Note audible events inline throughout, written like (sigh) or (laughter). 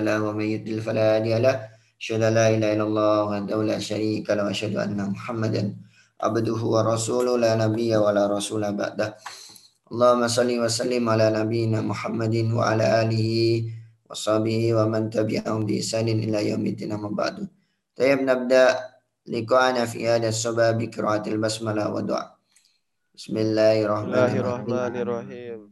له ومن يضلل فلا هادي له. أشهد لا إله إلا الله وحده لا شريك له. وأشهد أن محمدا عبده ورسوله لا نبي ولا رسول بعده. اللهم صل وسلم على نبينا محمد وعلى آله وصحبه ومن تبعهم بإحسان إلى يوم الدين أما بعد. طيب نبدأ لقاءنا في هذا الصباح بقراءة البسملة ودعاء بسم الله الرحمن الرحيم.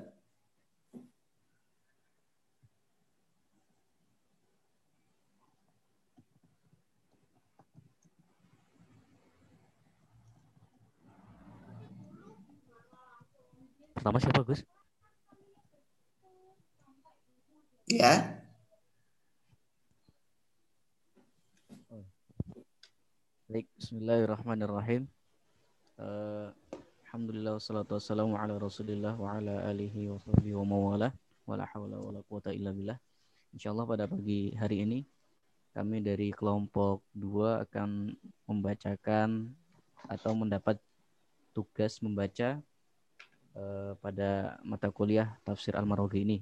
Pertama siapa Gus? Ya. Baik, Bismillahirrahmanirrahim. Uh, Alhamdulillah wassalatu wassalamu ala Rasulillah wa ala alihi wa sahbihi wa mawala wa la hawla wa la quwata illa billah. Insyaallah pada pagi hari ini kami dari kelompok 2 akan membacakan atau mendapat tugas membaca uh, pada mata kuliah tafsir Al-Maraghi ini.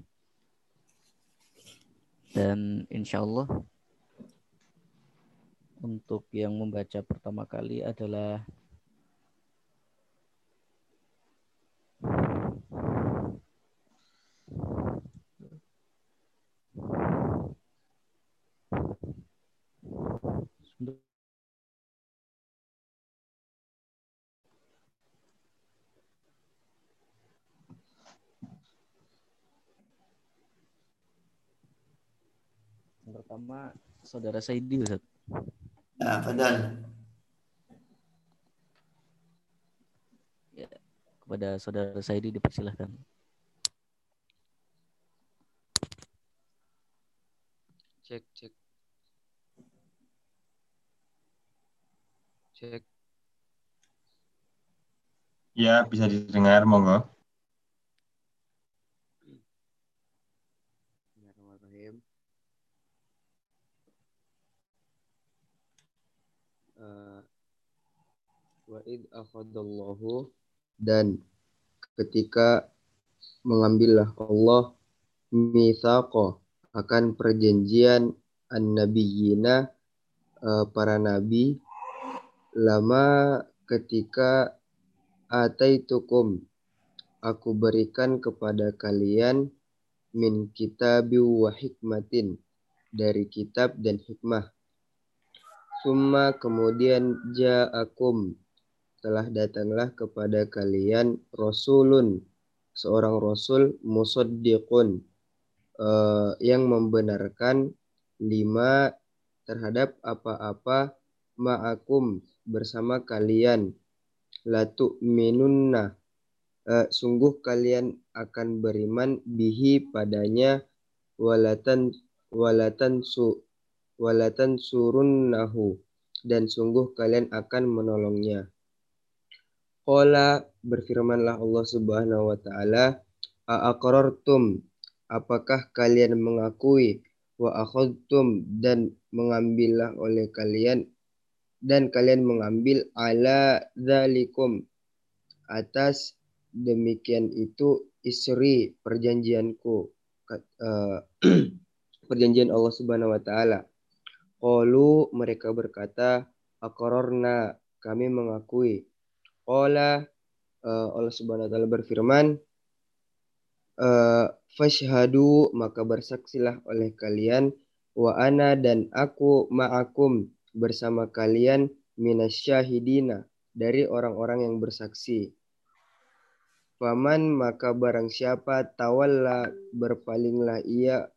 Dan insya Allah untuk yang membaca pertama kali adalah Pertama saudara Saidi Ustaz. Nah, Fadal. Ya, kepada saudara Saidi dipersilahkan. Cek, cek. Cek. Ya, bisa didengar, monggo. Bismillahirrahmanirrahim. Uh, wa id dan ketika mengambillah Allah mithaqa akan perjanjian an-nabiyina uh, para nabi lama ketika ataitukum aku berikan kepada kalian min kitabi wa hikmatin dari kitab dan hikmah. Summa kemudian ja'akum telah datanglah kepada kalian rasulun seorang rasul musaddiqun uh, yang membenarkan lima terhadap apa-apa ma'akum bersama kalian latu minunna uh, sungguh kalian akan beriman bihi padanya walatan walatan su walatan surunnahu dan sungguh kalian akan menolongnya. Qala berfirmanlah Allah Subhanahu wa taala, "Aqrartum apakah kalian mengakui? Wa akhadtum? Dan mengambillah oleh kalian dan kalian mengambil ala zalikum atas demikian itu isri perjanjianku uh, (clears throat) perjanjian Allah Subhanahu wa taala. Qalu mereka berkata, akororna kami mengakui. Qala uh, Allah Subhanahu wa taala berfirman, uh, fashhadu maka bersaksilah oleh kalian wa ana dan aku ma'akum bersama kalian minasyahidina dari orang-orang yang bersaksi. Faman maka barang siapa tawalla berpalinglah ia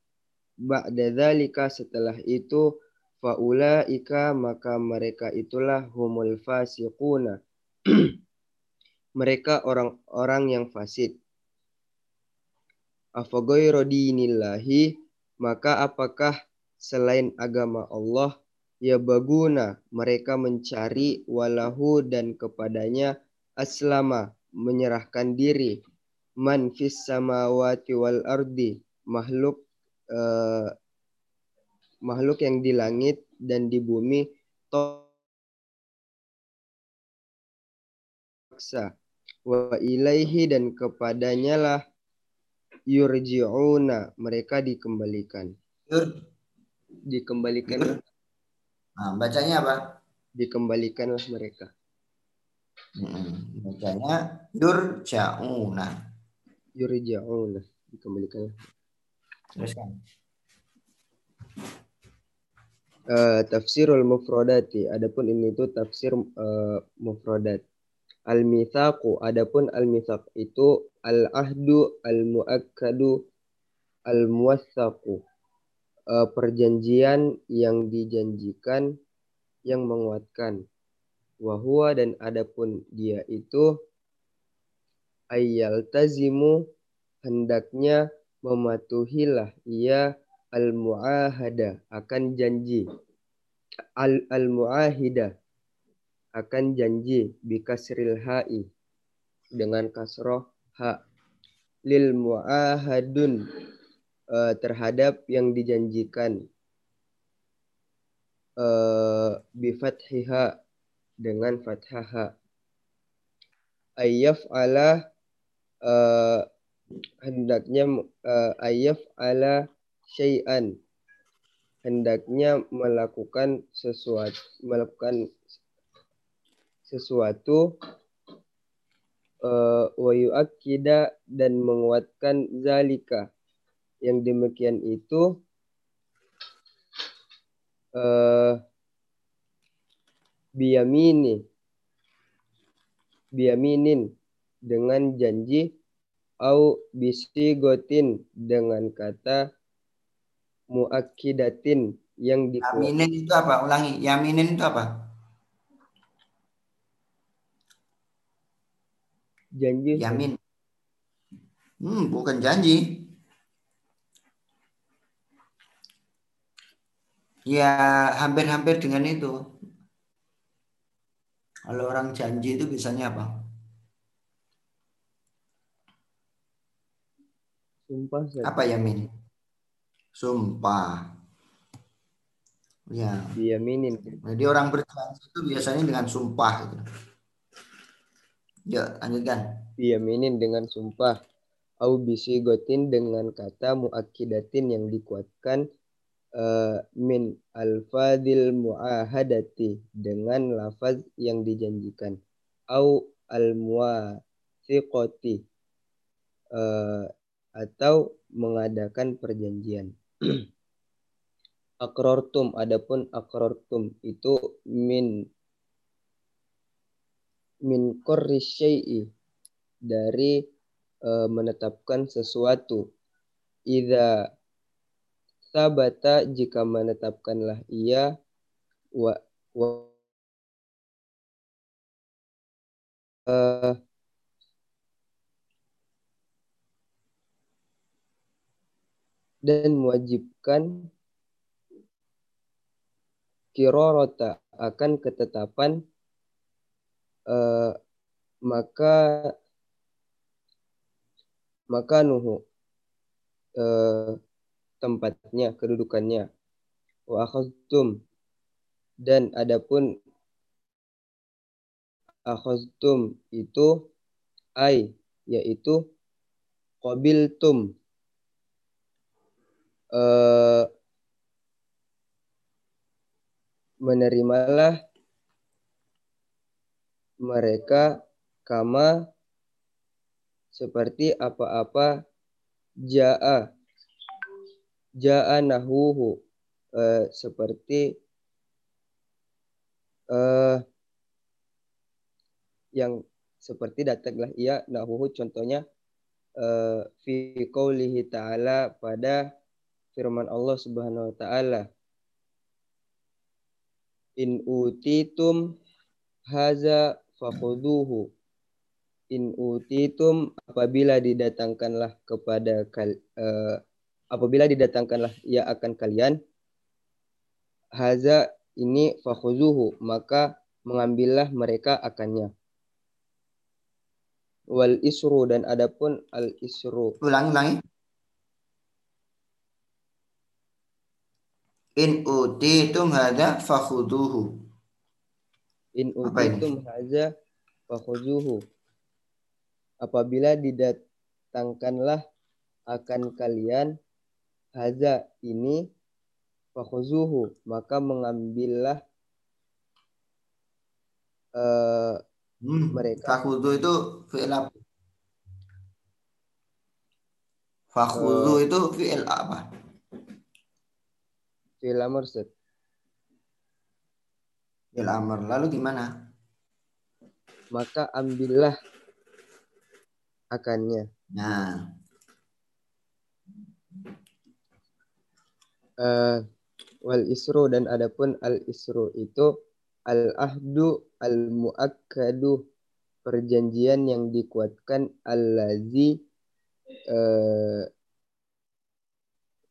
ba'da dzalika setelah itu faulaika maka mereka itulah humul fasiquna (clears throat) mereka orang-orang yang fasik afaghayra dinillahi maka apakah selain agama Allah ya baguna mereka mencari walahu dan kepadanya aslama menyerahkan diri. Man fis samawati wal ardi makhluk eh, makhluk yang di langit dan di bumi paksa wa ilaihi dan kepadanya lah yurji'una mereka dikembalikan Yur. dikembalikan Nah, bacanya apa? dikembalikanlah mereka Mm-mm. Bacanya yurja'una. yurja'una dikembalikan Teruskan. Eh, tafsirul mufradati adapun ini itu tafsir eh, mufradat al mitsaqu adapun al mitsaq itu al ahdu al muakkadu al muwassaqu Eh, perjanjian yang dijanjikan yang menguatkan. Wahua dan adapun dia itu ayyal tazimu hendaknya mematuhilah ia al muahada akan janji. Al al muahida akan janji bikasril ha'i dengan kasroh ha. Lil muahadun eh, terhadap yang dijanjikan eh, bifathiha dengan fathah ha. Ayyaf ala eh, hendaknya eh, ayyaf ala syai'an. Hendaknya melakukan sesuatu melakukan sesuatu eh, wa yu'akkida dan menguatkan zalika yang demikian itu eh biyamini biyaminin dengan janji au bisigotin dengan kata muakkidatin yang dikuat Yaminin itu apa? Ulangi. Yaminin itu apa? Janji Yamin. Hmm, bukan janji. Ya, hampir-hampir dengan itu. Kalau orang janji itu biasanya apa? sumpah Ustaz. Apa yamin? Sumpah. Ya, biyaminin jadi orang berjanji itu biasanya dengan sumpah gitu. Ya, lanjutkan. biyaminin dengan sumpah. Au bisigotin dengan kata muakkidatin yang dikuatkan eh, min alfadil muahadati dengan lafaz yang dijanjikan. Au al muwathiqati eh, atau mengadakan perjanjian. (clears throat) Akrortum adapun akrortum itu min min syai'i dari eh, menetapkan sesuatu. Idza sabata jika menetapkanlah ia wa, wa eh, dan mewajibkan kirorota akan ketetapan eh, maka maka nuhu eh, tempatnya kedudukannya. Wa dan adapun akhadtum itu ai yaitu qabiltum. Eh, menerimalah mereka kama seperti apa-apa jaa. Jaa nahuhu eh, seperti eh, yang seperti datanglah ia nahuhu. Contohnya eh, fi qaulihi ta'ala pada firman Allah Subhanahu wa taala. In utitum haza fakhuduhu in utitum apabila didatangkanlah kepada kal, eh, apabila didatangkanlah ia akan kalian haza ini fakhuzuhu maka mengambillah mereka akannya. Wal isru dan adapun al isru. Ulangi, ulangi. In utitum hadza fakhuduhu. In utitum haza fakhuzuhu. Apabila didatangkanlah akan kalian haza ini fakhuzuhu maka mengambillah eh, Hmm. Mereka. Fakhudu itu fi'il apa? Fakhudu itu fi'il apa? fi'il amr Ustaz. Fi'il amr. Lalu gimana? maka ambillah akannya. Nah, Eh, wal isru dan adapun al isru itu al ahdu al muakkadu perjanjian yang dikuatkan allazi eh,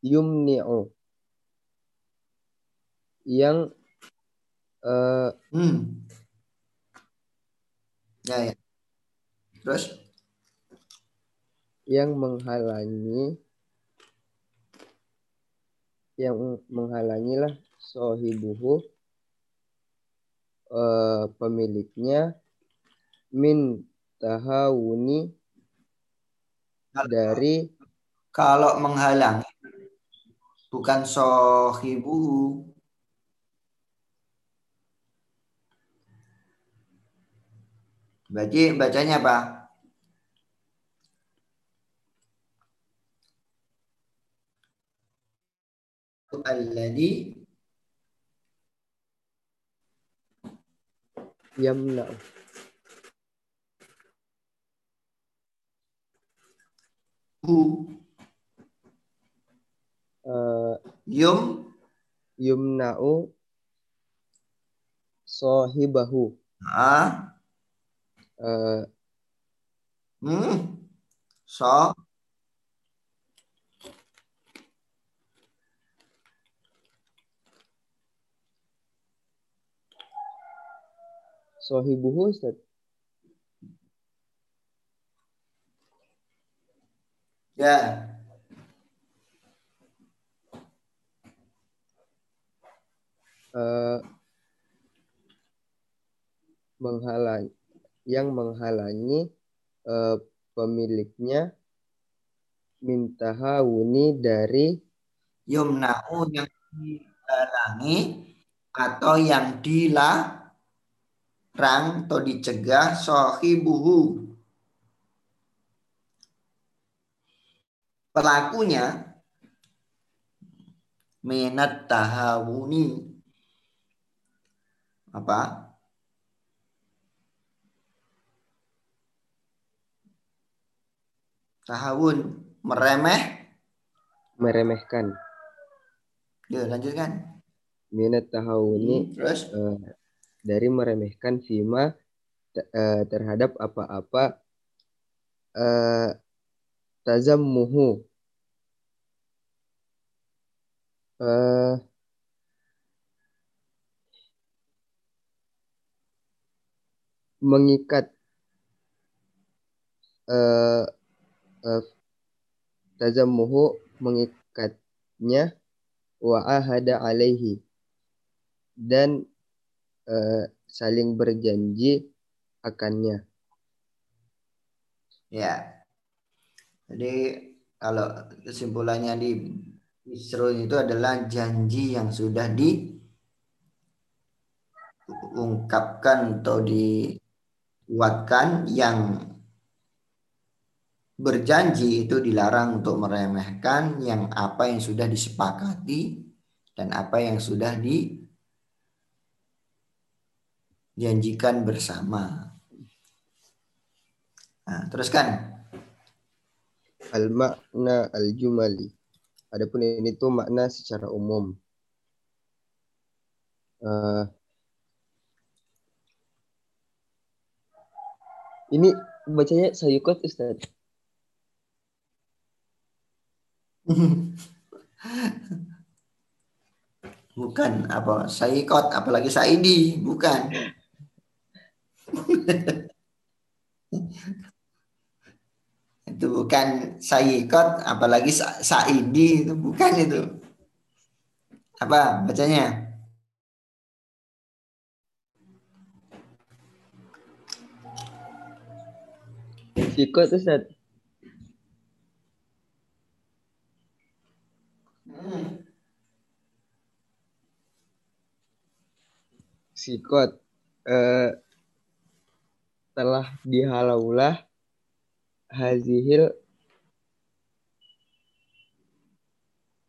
yumni'u yang eh, hmm. Ya, ya. Terus? yang menghalangi yang menghalangilah sohibuhu eh, pemiliknya min tahawuni dari Kalau menghalangi bukan sohibu. Berarti bacanya apa? Alladhi yamna'u hu. Eh, yum. yumna'u sohibahu a eh, hmm so sohibuhu Ustaz. ya eh, menghalangi yang menghalangi eh, pemiliknya mintahawuni dari yumna'u yang dihalangi atau yang dilarang atau dicegah sohibuhu pelakunya minat tahawuni. Apa tahawun. Meremeh. Meremehkan. Ya lanjutkan. Minat tahawuni terus? eh, dari meremehkan fima te- eh, terhadap apa-apa eh, tazammuhu. Eh, mengikat eh, eh, tazammuhu mengikatnya wa ahada alaihi dan eh, saling berjanji akannya. Ya. Jadi kalau kesimpulannya di Isro itu adalah janji yang sudah diungkapkan atau dikuatkan yang berjanji itu dilarang untuk meremehkan yang apa yang sudah disepakati dan apa yang sudah dijanjikan bersama. Nah, teruskan. Al makna al jumali. Adapun ini tuh makna secara umum. Eh, ini bacanya sayukot Ustaz. (laughs) Bukan apa Saikot apalagi Saidi, bukan. (laughs) itu bukan Saikot apalagi Saidi itu bukan itu. Apa bacanya? Sikot Ustaz. Sikot eh, telah dihalaulah hazihil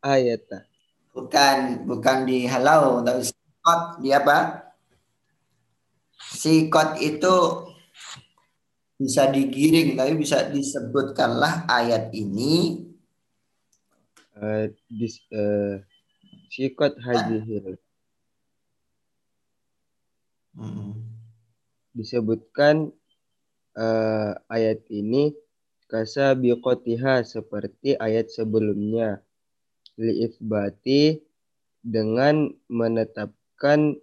ayata. Bukan bukan dihalau tapi sikot dia apa? Sikot itu bisa digiring tapi bisa disebutkanlah ayat ini Eh, dis, eh, sikot hazihil Hmm. disebutkan eh, ayat ini kasabiqotiha seperti ayat sebelumnya. Liifbati dengan menetapkan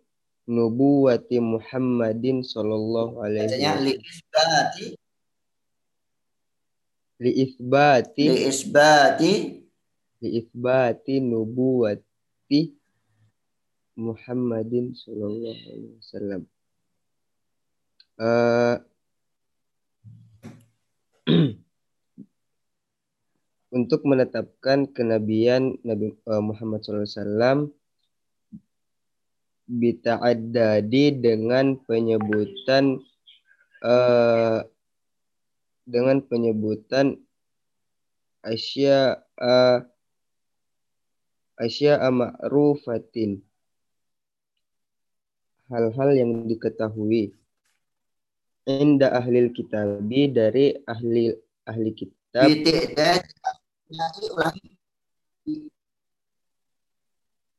nubuwati Muhammadin sallallahu alaihi wasallam. li isbati liifbati li liifbati nubuwati Muhammadin sallallahu alaihi wasallam. Eh, (clears throat) untuk menetapkan kenabian Nabi eh, Muhammad SAW bita'addadi dengan penyebutan eh, dengan penyebutan asya eh, asya ma'rufatin hal-hal yang diketahui. Inda ahli kitabi dari ahli ahli kitab.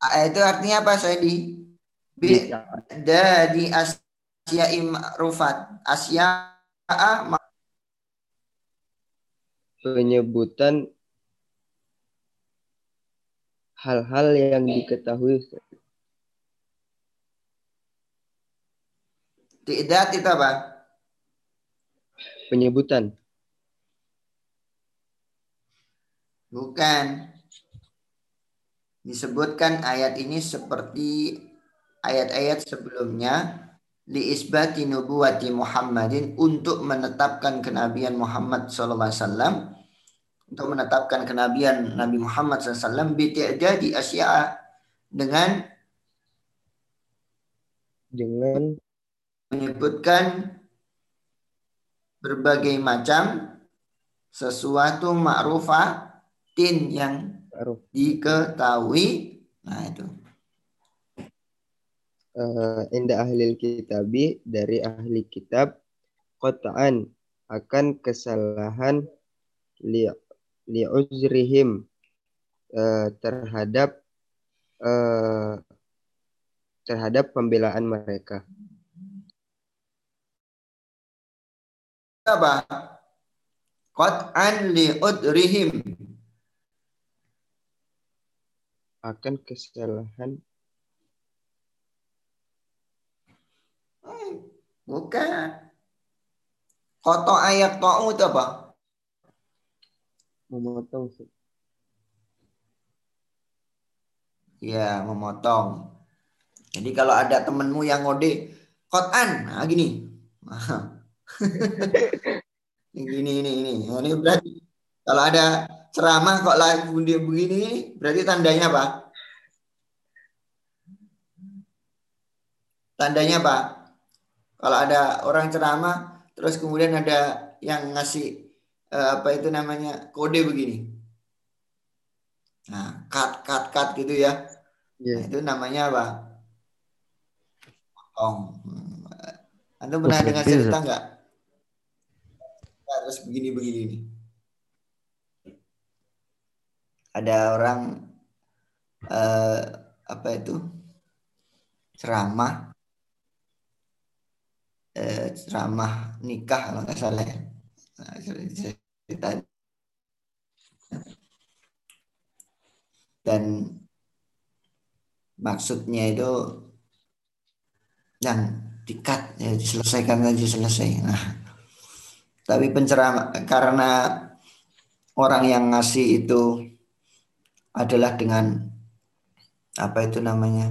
Ah, itu artinya apa saya di dari asya imrufat asya penyebutan hal-hal yang diketahui tidak itu apa? Penyebutan. Bukan. Disebutkan ayat ini seperti ayat-ayat sebelumnya li isbati nubuwati Muhammadin untuk menetapkan kenabian Muhammad SAW untuk menetapkan kenabian Nabi Muhammad SAW di asya dengan dengan menyebutkan berbagai macam sesuatu ma'rufatin yang ma'ruf. diketahui. Nah itu. Eh, inda ahli kitabi dari ahli kitab qata'an akan kesalahan li li'uzrihim eh, terhadap eh, terhadap pembelaan mereka. Apa? Qat'an li udrihim akan kesalahan. Hmm, bukan. Koto ayat ta'u itu apa memotong ya memotong. Jadi kalau ada temenmu yang ngode kotan nah gini. (laughs) Gini ini ini. Nah, ini berarti kalau ada ceramah kok lagu dia begini berarti tandanya apa? Tandanya apa? Kalau ada orang ceramah terus kemudian ada yang ngasih apa itu namanya? Kode begini. Nah cut cut cut gitu ya. Ya Nah, itu namanya apa? Potong. Hmm. Anda pernah dengar Berarti, cerita nggak? Harus begini begini nih ada orang eh, apa itu? Ceramah. Eh, ceramah nikah kalau nggak salah ya. Nah, cerita dan maksudnya itu yang dikat ya diselesaikan saja selesai. Nah, tapi penceramah karena orang yang ngasih itu adalah dengan apa itu namanya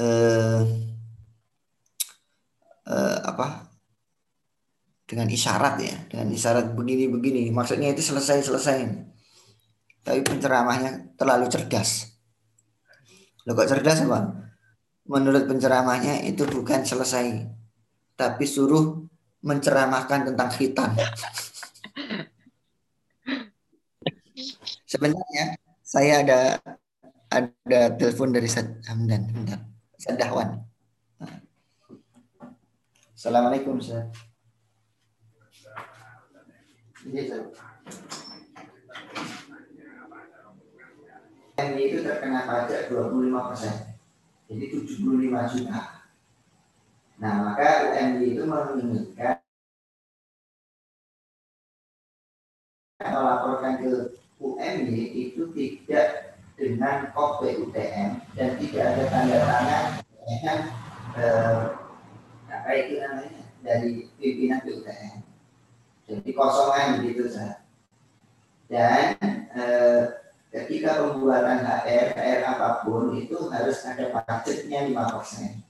eh, eh, apa dengan isyarat ya dengan isyarat begini begini. Maksudnya itu selesai selesai. Tapi penceramahnya terlalu cerdas. Lo kok cerdas apa menurut penceramahnya itu bukan selesai tapi suruh menceramahkan tentang khitan. Sebenarnya saya ada ada telepon dari Sad Hamdan bentar. Sadahwan Assalamualaikum Ustaz MI itu terkena pajak 25 persen, jadi 75 juta. Nah, maka UMY itu menginginkan melaporkan ke UMY itu tidak dengan kop PUTM dan tidak ada tanda tangan dengan eh, apa itu namanya dari pimpinan PUTM. Jadi kosongan begitu saja. Dan eh, ketika pembuatan HR, HR apa pun itu harus ada pajaknya 5%.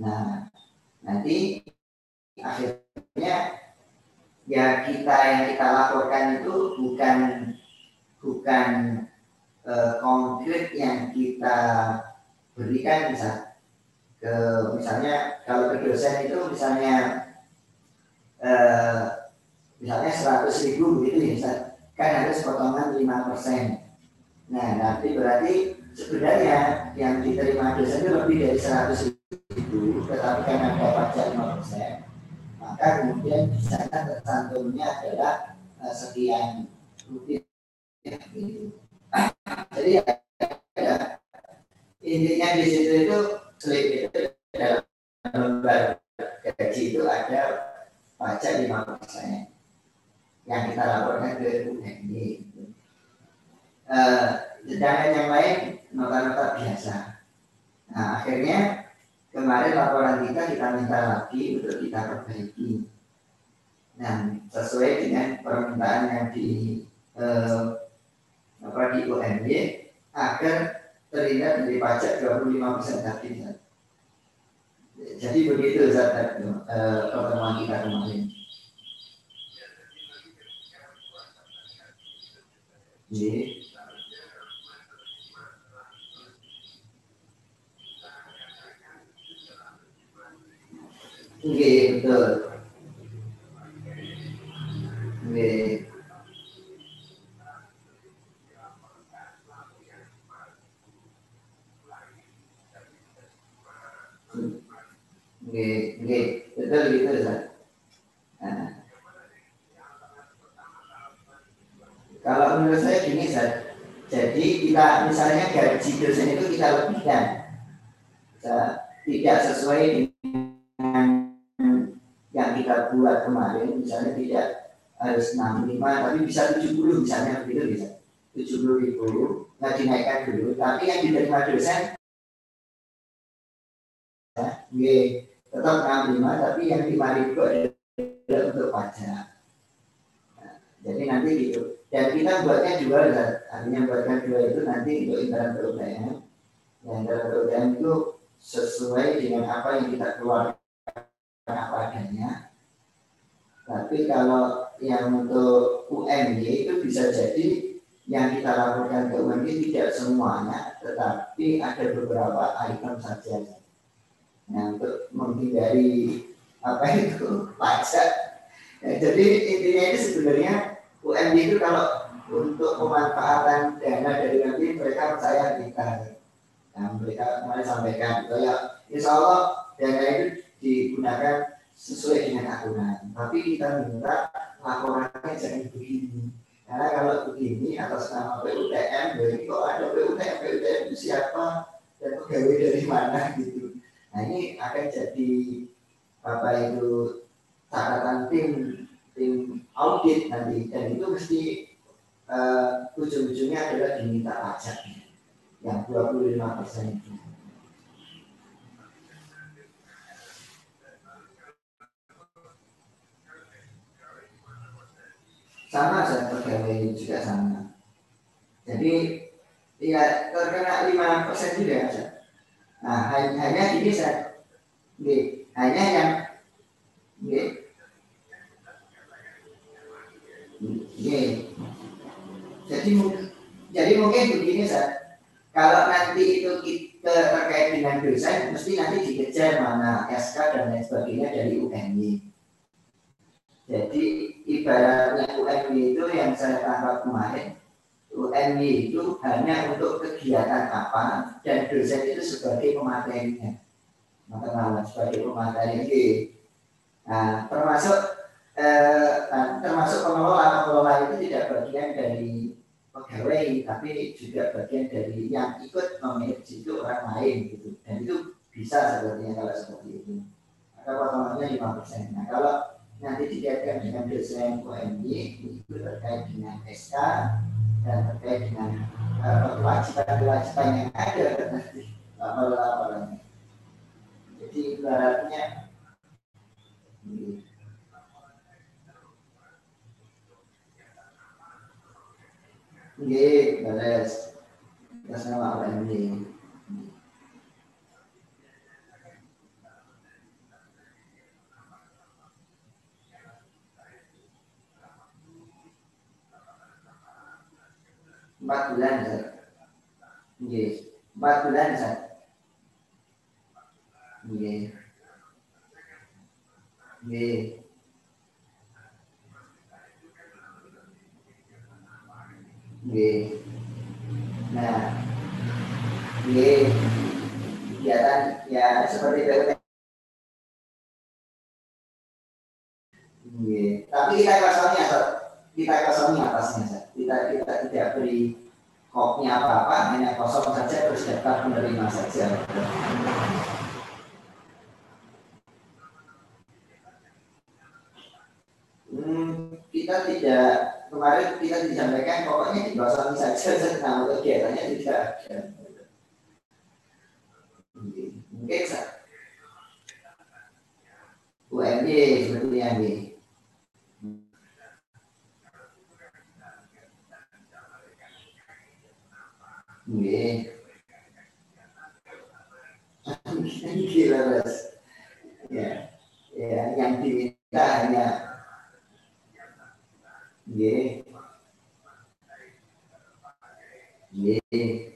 Nah, nanti akhirnya ya kita yang kita laporkan itu bukan bukan eh, konkret yang kita berikan misal ke misalnya kalau ke dosen itu misalnya eh, misalnya 100 ribu gitu ya kan harus potongan 5 persen. Nah nanti berarti sebenarnya yang diterima dosen itu lebih dari 100 ribu, tetapi karena ada pajak 5 persen, maka kemudian di sana tercantumnya adalah uh, sekian rupiah. Gitu. Jadi ya, ya, intinya di situ itu slip itu dalam lembar gaji itu ada pajak 5 persen yang kita laporkan ke UNI. Uh, sedangkan yang lain nota-nota biasa. Nah akhirnya kemarin laporan kita kita minta lagi untuk kita perbaiki. Nah sesuai dengan permintaan yang di uh, apa di UNY agar terhindar dari pajak 25 persen tadi. Jadi begitu Zat, uh, pertemuan kita kemarin. Jadi Oke, betul. Oke. Betul gitu. Nah. Kalau menurut saya gini, Ustaz. Jadi kita misalnya gaji dosen itu kita lebihkan. Tidak sesuai dengan yang kita buat kemarin, misalnya tidak harus 65, tapi bisa 70 misalnya begitu bisa. 70 ribu, nggak dinaikkan dulu. Tapi yang diterima dosen, ya, tetap 65 tapi yang 5 ribu adalah untuk pajak. Nah, jadi nanti gitu dan kita buatnya dua artinya buatkan dua itu nanti untuk intern PUBM yang intern PUBM itu sesuai dengan apa yang kita keluarkan apa adanya. Tapi kalau yang untuk UMY itu bisa jadi yang kita laporkan ke UMY tidak semuanya tetapi ada beberapa item saja Nah, untuk menghindari apa itu (laughs) pajak. Ya, jadi intinya itu sebenarnya UMD itu kalau untuk pemanfaatan dana dari nanti mereka percaya kita. Nah, mereka kemarin sampaikan, ya insya Allah dana itu digunakan sesuai dengan aturan. Tapi kita minta laporannya jangan begini. Karena kalau begini atas nama PUTM, berarti kok ada PUTM, PUTM itu siapa dan pegawai dari mana gitu. Nah ini akan jadi apa itu catatan tim tim audit nanti dan itu mesti uh, ujung-ujungnya adalah diminta pajak. yang 25 persen itu. Sama saya pegawai juga sama. Jadi ya terkena 5 persen juga saja. Nah, hanya ini saya, hanya yang Jadi jadi mungkin begini saja. Kalau nanti itu kita terkait dengan dosen, mesti nanti dikejar mana SK dan lain sebagainya dari UMY. Jadi ibaratnya UMY itu yang saya tangkap kemarin, UMY itu hanya untuk kegiatan apa dan dosen itu sebagai pematerinya. Maka sebagai pemateri. Nah, termasuk eh, nah, termasuk pengelola pengelola itu tidak bagian dari pegawai tapi juga bagian dari yang ikut memanage itu orang lain gitu dan itu bisa sepertinya kalau seperti itu maka potongannya lima persen nah kalau nanti dikaitkan dengan desain UMY itu terkait dengan SK dan terkait dengan uh, kewajiban-kewajiban yang ada nanti laporan-laporannya jadi ibaratnya Nggih, beres. Terus nama apa ini? Empat bulan, Zat. Nggih, empat bulan, Zat. Nggih. Nggih. Nggih. Nah, nggih. Kegiatan ya seperti itu. Nggih. Tapi kita kosongnya, kita kosongnya atasnya, kita kita tidak beri kopnya apa-apa, hanya kosong saja terus daftar penerima saja. Hmm, kita tidak kemarin kita disampaikan pokoknya digosong saja (laughs) tentang kegiatannya tidak ada. Mungkin UMD seperti yang. Nggih. Gila, Mas. Ya. Ya, yang diminta hanya. Nggih. Nggih.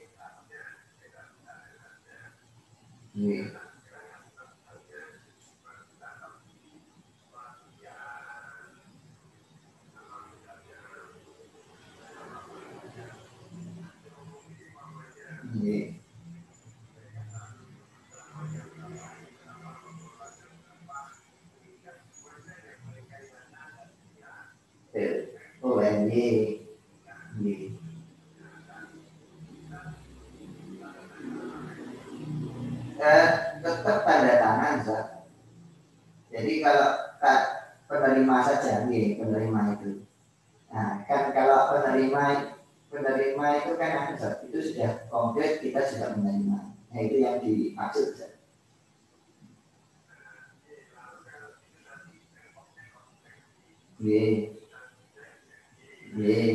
වේ වේ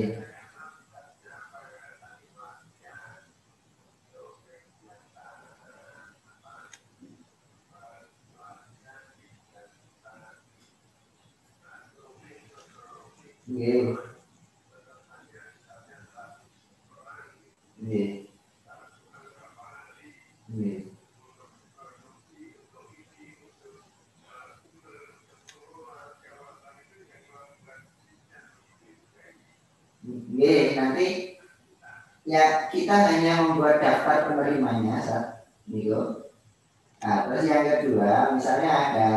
kita hanya membuat daftar penerimanya saat itu. Nah, terus yang kedua, misalnya ada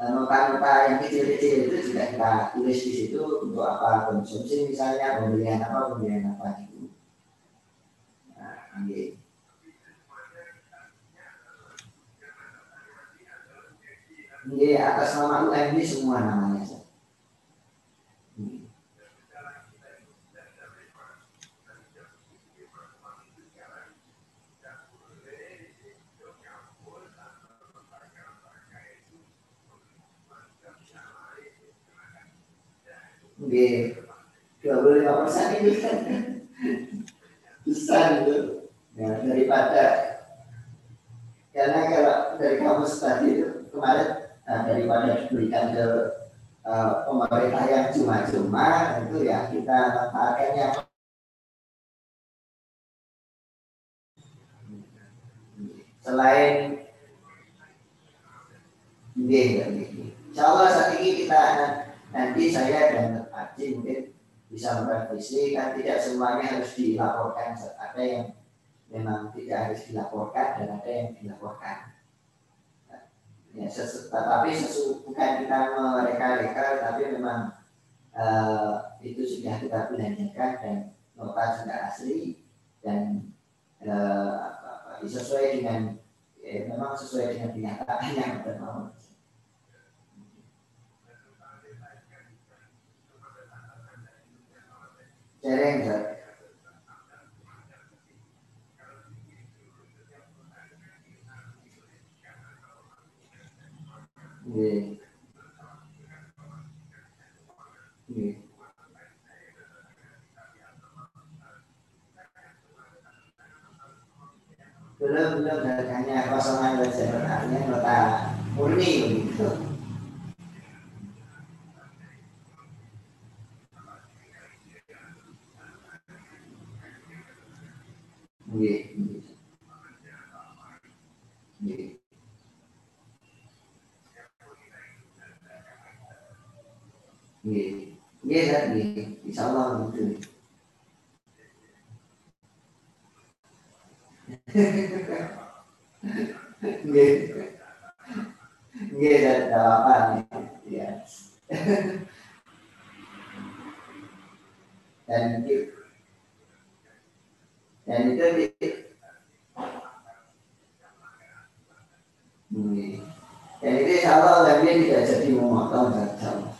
eh, nota-nota yang kecil-kecil itu juga kita tulis di situ untuk apa konsumsi misalnya pembelian apa pembelian apa gitu. Nah, ini. Ini atas nama UMD semua namanya. Oke, 25 persen itu kan besar itu. Ya, daripada karena kalau dari kamus tadi itu kemarin nah, daripada diberikan ke uh, pemerintah yang cuma-cuma itu ya kita manfaatkan selain ini, Insya Allah saat ini kita nanti saya dan Haji mungkin bisa merevisi kan tidak semuanya harus dilaporkan. Ada yang memang tidak harus dilaporkan dan ada yang dilaporkan. Ya sesu, tapi sesu, bukan kita mereka-reka tapi memang uh, itu sudah kita belanjakan dan nota sudah asli dan uh, sesuai dengan ya, memang sesuai dengan kenyataan yang Cereng ya. Iya. Iya. Belum belum hanya kosongan belajar artinya nota murni. Iya. Iya. Iya, iya kan, insya Allah gitu. Iya, iya, ada apa ya. Dan itu, dan itu dan itu insya Allah tidak jadi memotong insya Allah.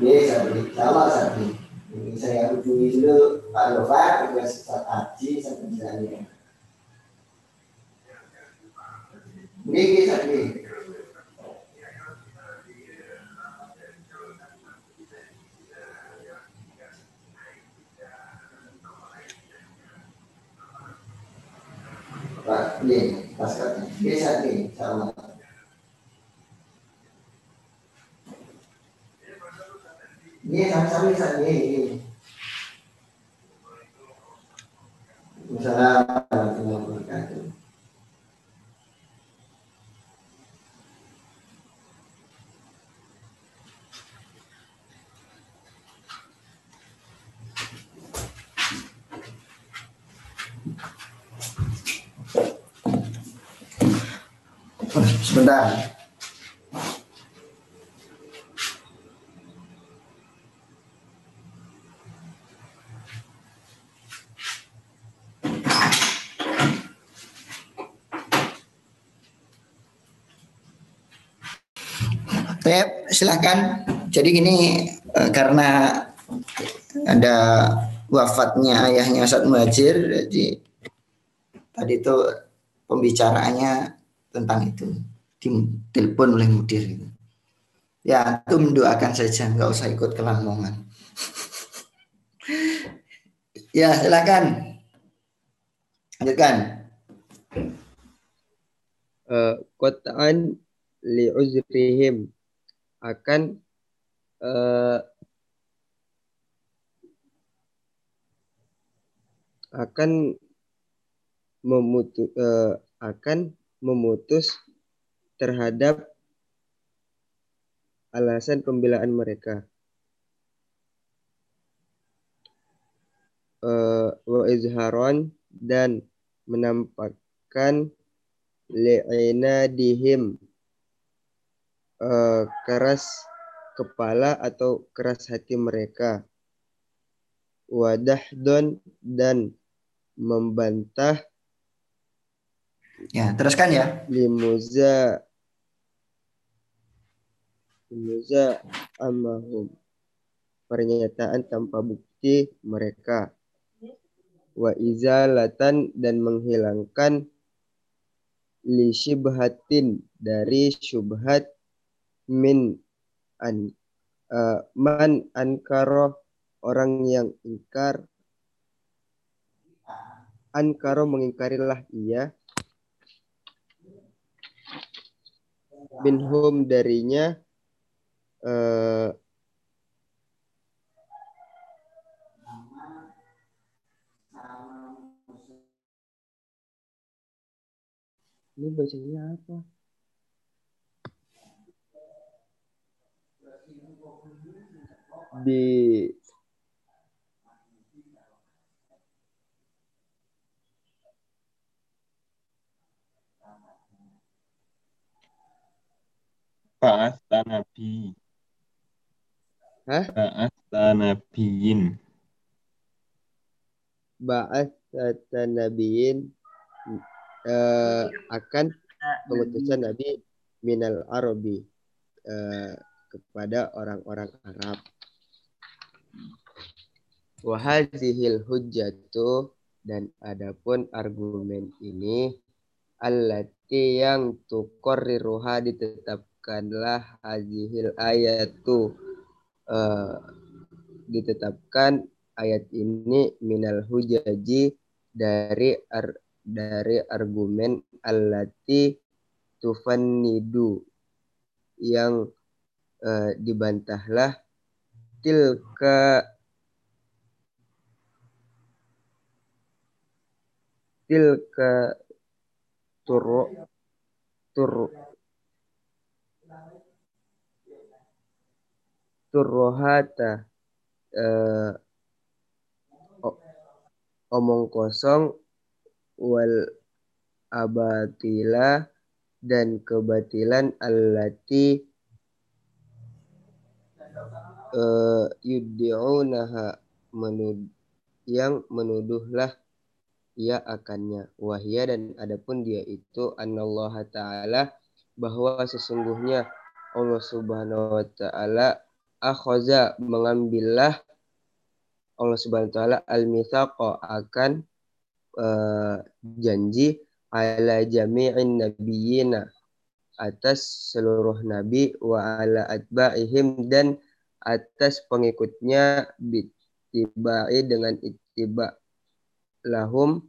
Ini sabi, salah sabi. Ini saya hubungi dulu Pak Lova, juga Ustaz Haji, sampai jalannya. Ini sabi. Pak, ini pas katanya. Ini sabi, sama. Ini sama-sama sabi ini. Misalnya, warahmatullahi wabarakatuh. Sebentar. Tep, silahkan. Jadi gini, eh, karena ada wafatnya ayahnya Ustadz Muhajir, jadi tadi itu pembicaraannya tentang itu di telepon oleh mudir gitu. Ya, itu mendoakan saja, nggak usah ikut ke Lamongan. (laughs) ya, silakan. Lanjutkan. uh, qat'an li'uzrihim akan uh, akan memutu, uh, akan memutus terhadap alasan pembelaan mereka. Uh, wa izharon dan menampakkan li'inadihim uh, keras kepala atau keras hati mereka wadahdon dan membantah Ya, teruskan ya. limuza amahum pernyataan tanpa bukti mereka. Wa izalatan dan menghilangkan li syubhatin dari syubhat min an uh, man ankaro orang yang ingkar. Ankaro mengingkarilah ia. Minhum darinya uh, ini bacanya apa? Di Ba'asta Nabi. Hah? Ba'asta Nabiyin. Ba'atsata nabiyin uh, akan pengutusan Nabi minal Arabi uh, kepada orang-orang Arab. Wahazihil hujjatu dan adapun argumen ini allati yang tukorriruha ditetapkanlah hazihil ayatu uh, ditetapkan ayat ini minal hujaji dari ar, dari argumen allati tufannidu yang uh, dibantahlah tilka tilka turu turu turrohata uh, omong kosong wal abatila dan kebatilan allati uh, yuddi'unaha menud yang menuduhlah ia akannya. Wahya dan adapun dia itu anallaha taala bahwa sesungguhnya Allah Subhanahu wa taala akhaza mengambillah Allah Subhanahu wa taala al-mitsaqa akan uh, janji ala jami'in nabiyina atas seluruh nabi wa ala atba'ihim dan atas pengikutnya bitibai dengan ittiba lahum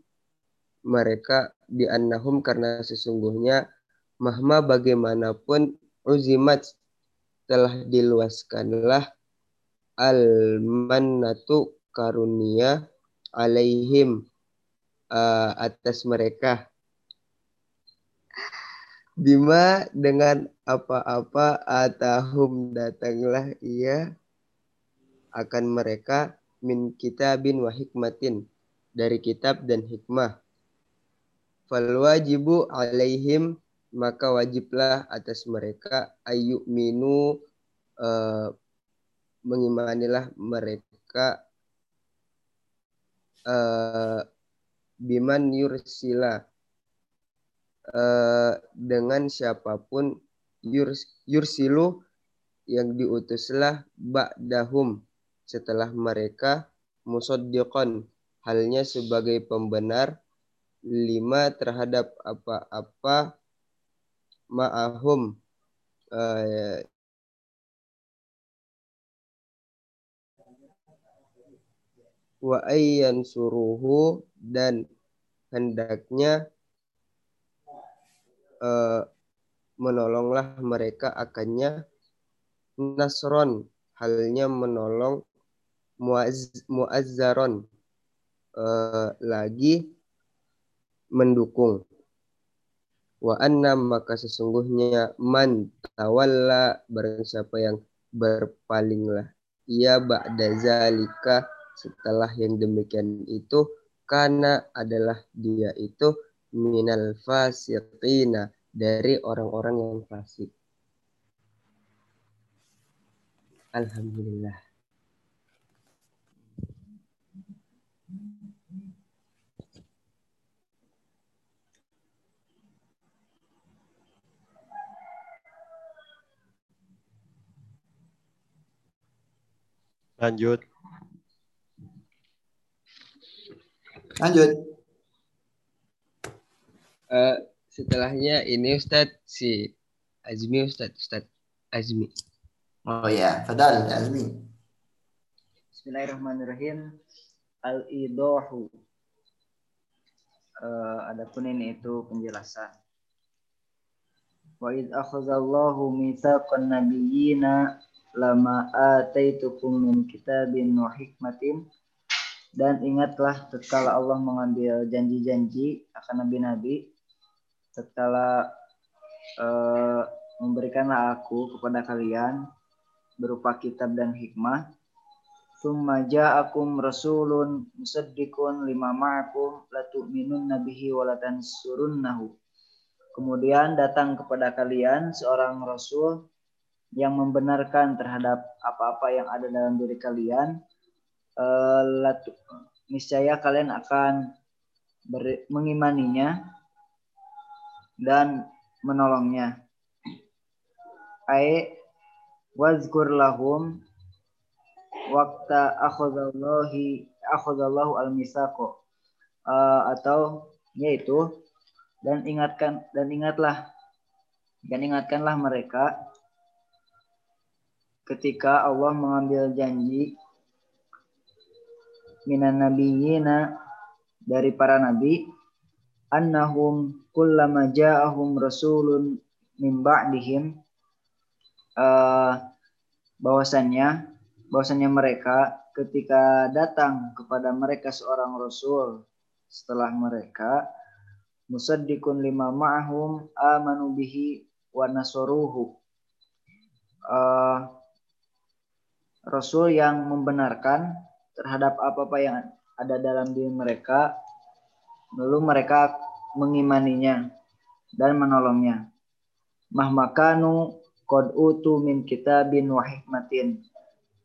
mereka bi annahum karena sesungguhnya mahma bagaimanapun uzimat telah diluaskanlah al-mannatu karunia alaihim uh, atas mereka. Bima dengan apa-apa atahum datanglah ia akan mereka min kitabin wa hikmatin dari kitab dan hikmah. Fal wajibu alaihim maka wajiblah atas mereka ayu minu uh, mengimanilah mereka uh, biman yursila uh, dengan siapa pun yurs, yursilu yang diutuslah ba'dahum setelah mereka musaddiqan. Halnya sebagai pembenar lima terhadap apa-apa ma'ahum. Uh, wa ayyan suruhu dan hendaknya uh, menolonglah mereka akannya. Nasron halnya menolong muaz, muazzaron uh, lagi mendukung wa anna maka sesungguhnya man tawalla barang siapa yang berpalinglah ia ba'da zalika setelah yang demikian itu karena adalah dia itu minal fasiqina dari orang-orang yang fasik. Alhamdulillah. Lanjut. Lanjut. Eh, setelahnya ini Ustadz si Azmi Ustadz Ustadz Azmi. Oh ya, Fadal Azmi. Bismillahirrahmanirrahim. Al-idohu. Eh, adapun ini itu penjelasan. Wa id akhadallahu mitsaqan nabiyyina lama ataitukum min kitabin wa hikmatin dan ingatlah tatkala Allah mengambil janji-janji akan nabi-nabi tatkala eh, memberikanlah aku kepada kalian berupa kitab dan hikmah Thumma ja'akum rasulun musaddiqun lima ma'akum latu'minun nabihi wa latansurunnahu. Kemudian datang kepada kalian seorang rasul yang membenarkan terhadap apa-apa yang ada dalam diri kalian. Uh, niscaya kalian akan ber, mengimaninya dan menolongnya. Ai wazkur lahum wakta akhadallahi akhadallahu al-misaqo uh, atau yaitu dan ingatkan dan ingatlah dan ingatkanlah mereka ketika Allah mengambil janji minan nabiyina dari para nabi annahum kullama ja'ahum rasulun min ba'dihim uh, bahwasannya bahwasanya mereka ketika datang kepada mereka seorang rasul setelah mereka musaddiqun lima ma'ahum amanu bihi wa nasaruhu. Uh, rasul yang membenarkan terhadap apa-apa yang ada dalam diri mereka lalu mereka mengimaninya dan menolongnya. Mahmakanu qad utu min kitabin wa hikmatin.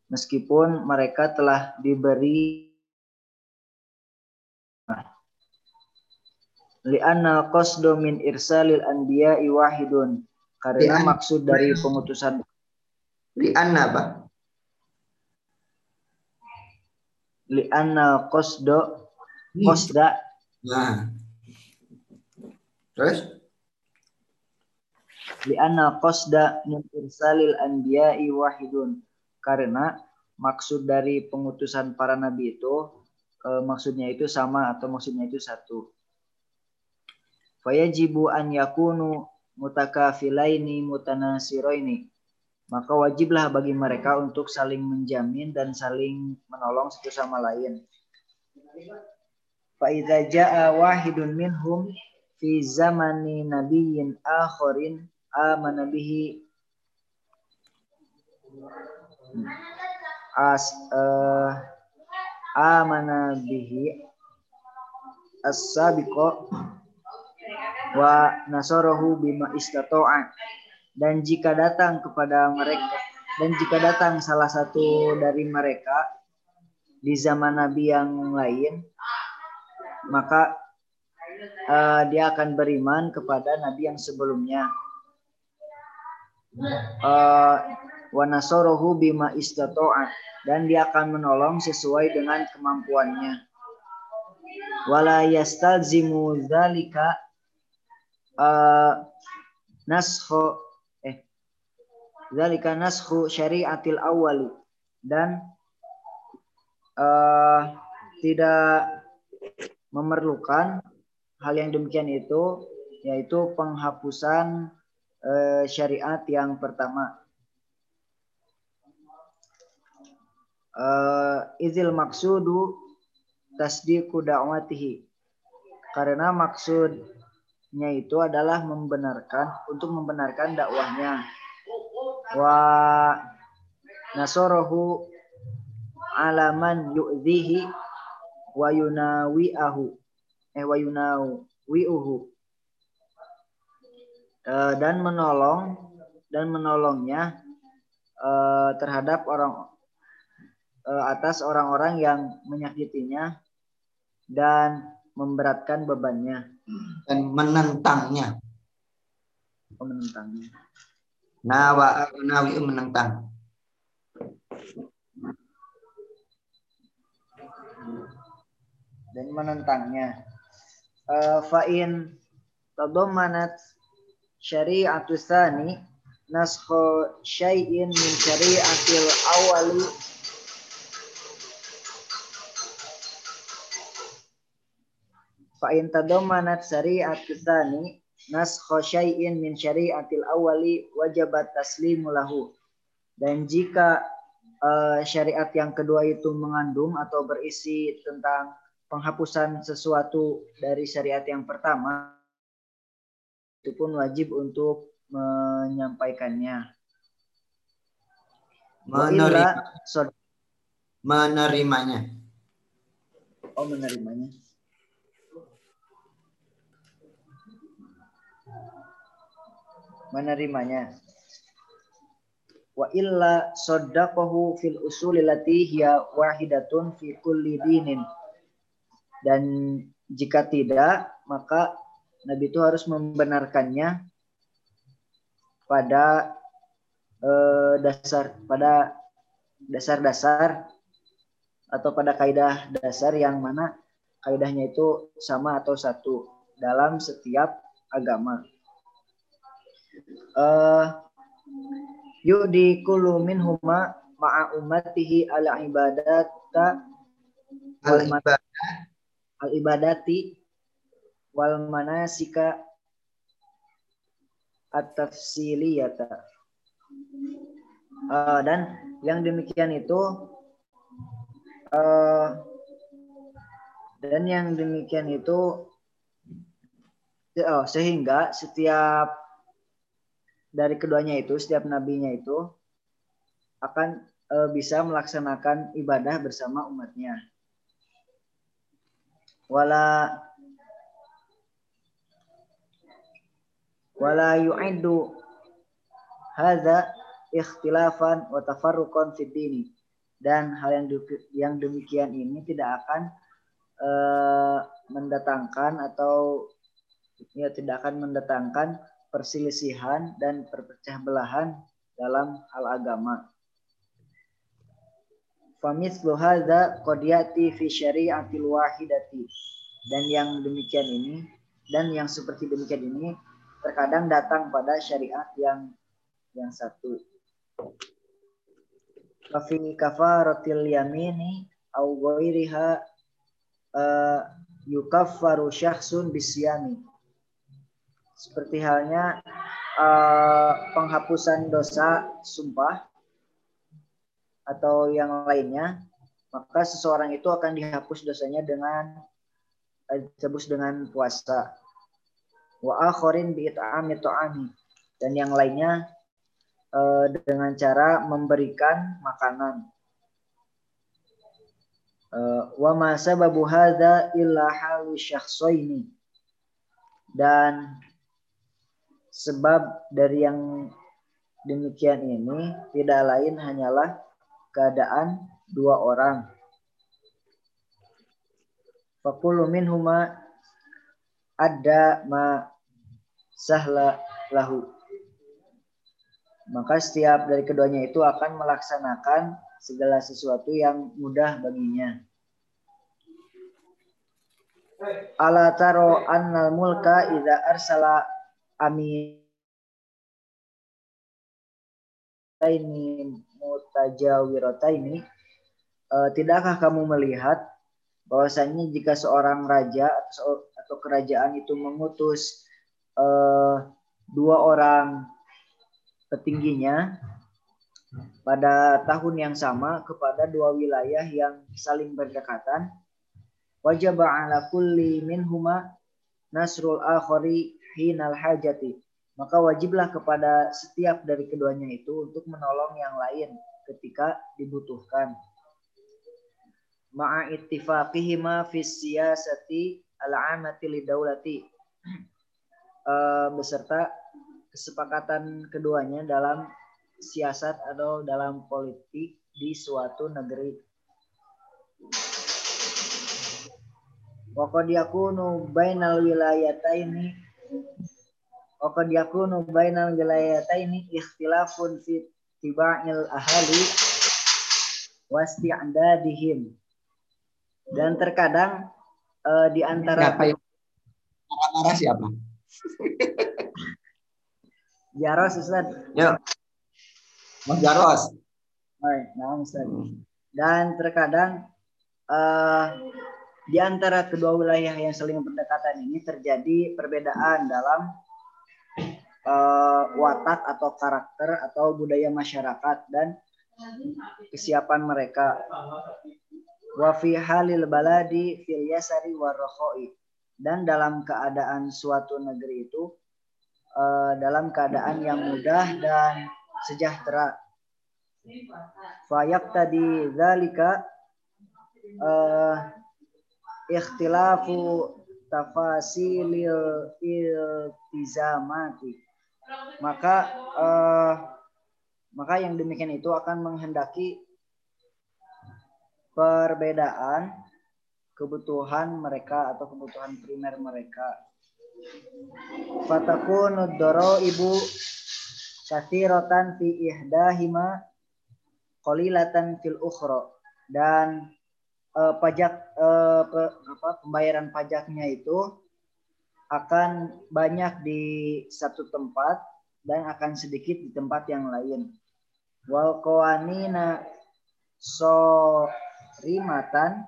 Meskipun mereka telah diberi li'anna qasdu min irsalil anbiya'i wahidun. Karena maksud dari pengutusan. Li'anna apa? Li'anna qasdu qasda. Nah. Terus? Li'anna qasda min irsalil anbiya'i wahidun. Karena maksud dari pengutusan para nabi itu e, maksudnya itu sama atau maksudnya itu satu. Fayajibu an yakunu mutakafilaini mutanasiroini. Maka wajiblah bagi mereka untuk saling menjamin dan saling menolong satu sama lain. Fa'idha ja'a wahidun minhum fi zamani nabiyyin akharin amana bihi as uh, amana bihi as-sabiqo wa nasarahu bima istata'a dan jika datang kepada mereka dan jika datang salah satu dari mereka di zaman nabi yang lain maka uh, dia akan beriman kepada nabi yang sebelumnya uh, wa nasarahu bima dan dia akan menolong sesuai dengan kemampuannya. Wala yastalzimu dzalika eh dzalika naskhu syariatil awali dan uh, tidak memerlukan hal yang demikian itu yaitu penghapusan uh, syariat yang pertama. Uh, izil maksudu tasdiqu da'watihi. Karena maksudnya itu adalah membenarkan untuk membenarkan dakwahnya wa nasarahu alaman yu'dhihi wa yunawi'ahu eh wa yunawi'uhu uh, dan menolong dan menolongnya uh, terhadap orang uh, atas orang-orang yang menyakitinya dan memberatkan bebannya dan menentangnya. Oh, menentangnya. Nawa nawi um menentang. Dan menentangnya. Eh, uh, fa'in tadomanat syari'atu tsani naskho syai'in min syari'atil awali fa'in tadomanat syari'atu tsani naskho syai'in min syari'atil awali wajabat taslimu lahu. Dan jika uh, syariat yang kedua itu mengandung atau berisi tentang penghapusan sesuatu dari syariat yang pertama, itu pun wajib untuk menyampaikannya. Menerima. Menerimanya. Oh, menerimanya. Menerimanya wa illa saddaqahu fil usuli lati hiya wahidatun fi kulli dinin dan jika tidak maka nabi itu harus membenarkannya pada eh, dasar pada dasar-dasar atau pada kaidah dasar yang mana kaidahnya itu sama atau satu dalam setiap agama. Uh, yudi kullu minhuma ma'a ummatihi ala ibadata Al ibadah al ibadati wal manasika at-tafsiliyata. Uh, dan yang demikian itu uh, dan yang demikian itu oh, sehingga setiap dari keduanya itu setiap nabinya itu akan e, bisa melaksanakan ibadah bersama umatnya. Wala wala yu'iddu hadza ikhtilafan wa tafarruqan fid dini dan hal yang yang demikian ini tidak akan e, mendatangkan atau ya tidak akan mendatangkan perselisihan dan perpecah belahan dalam hal agama. Famithlu hadza qad yati fi syari'atil wahidati. Dan yang demikian ini dan yang seperti demikian ini terkadang datang pada syariat yang yang satu. Kafi kafaratil yamini au ghairiha uh, yukaffaru syakhsun bisyami seperti halnya uh, penghapusan dosa sumpah atau yang lainnya, maka seseorang itu akan dihapus dosanya dengan ditebus dengan puasa. Wa akharin bi dan yang lainnya uh, dengan cara memberikan makanan. Wa ma sababu hadza illa halu dan Sebab dari yang demikian ini tidak lain hanyalah keadaan dua orang. Fakulu minhuma ada ma sahla lahu. Maka setiap dari keduanya itu akan melaksanakan segala sesuatu yang mudah baginya. Ala taro annal mulka idza arsala amin. Ini mutajawirota ini uh, tidakkah kamu melihat bahwasanya jika seorang raja atau, atau kerajaan itu mengutus uh, dua orang petingginya pada tahun yang sama kepada dua wilayah yang saling berdekatan wajib ala kulli minhuma nasrul akhari hinal hajati. Maka wajiblah kepada setiap dari keduanya itu untuk menolong yang lain ketika dibutuhkan. Ma'a ittifaqihima fi siyasati al-amati lidaulati. Uh, (clears throat) beserta kesepakatan keduanya dalam siasat atau dalam politik di suatu negeri. Wa qad yakunu bainal wilayataini wa qad yakunu bainal wilayataini ikhtilafun fi tiba'il ahali wasti'dadihim dan terkadang eh, di antara marah-marah siapa? (laughs) Jaros Ustaz. Yuk. Mas Jaros. Hai, nah Ustaz. Dan terkadang eh, di antara kedua wilayah yang saling berdekatan ini terjadi perbedaan dalam eh, watak atau karakter atau budaya masyarakat dan kesiapan mereka. Wa fi halil baladi fil yasari warrokhoi. Dan dalam keadaan suatu negeri itu eh, dalam keadaan yang mudah dan sejahtera. Fayak tadi zalika eh, ikhtilafu tafasilil iltizamati. Maka eh, maka yang demikian itu akan menghendaki perbedaan kebutuhan mereka atau kebutuhan primer mereka. Fatakunu ibu kathiratan fi ihdahima qalilatan fil ukhra dan eh, pajak eh, pe- apa pembayaran pajaknya itu akan banyak di satu tempat dan akan sedikit di tempat yang lain. Wal qawanina so rimatan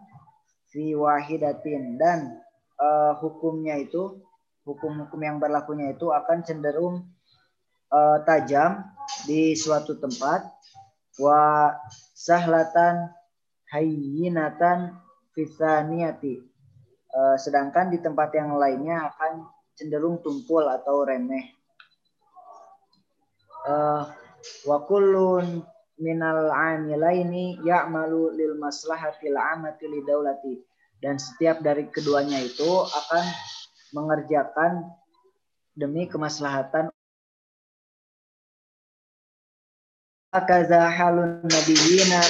fi wahidatin dan eh, hukumnya itu hukum-hukum yang berlakunya itu akan cenderung eh, tajam di suatu tempat wa sahlatan hayyinatan fisaniyati. Eh, sedangkan di tempat yang lainnya akan cenderung tumpul atau remeh. Eh, wa kullun minal amilaini ya'malu lil maslahatil amati li daulati. Dan setiap dari keduanya itu akan mengerjakan demi kemaslahatan. Hakaza halun nabiyina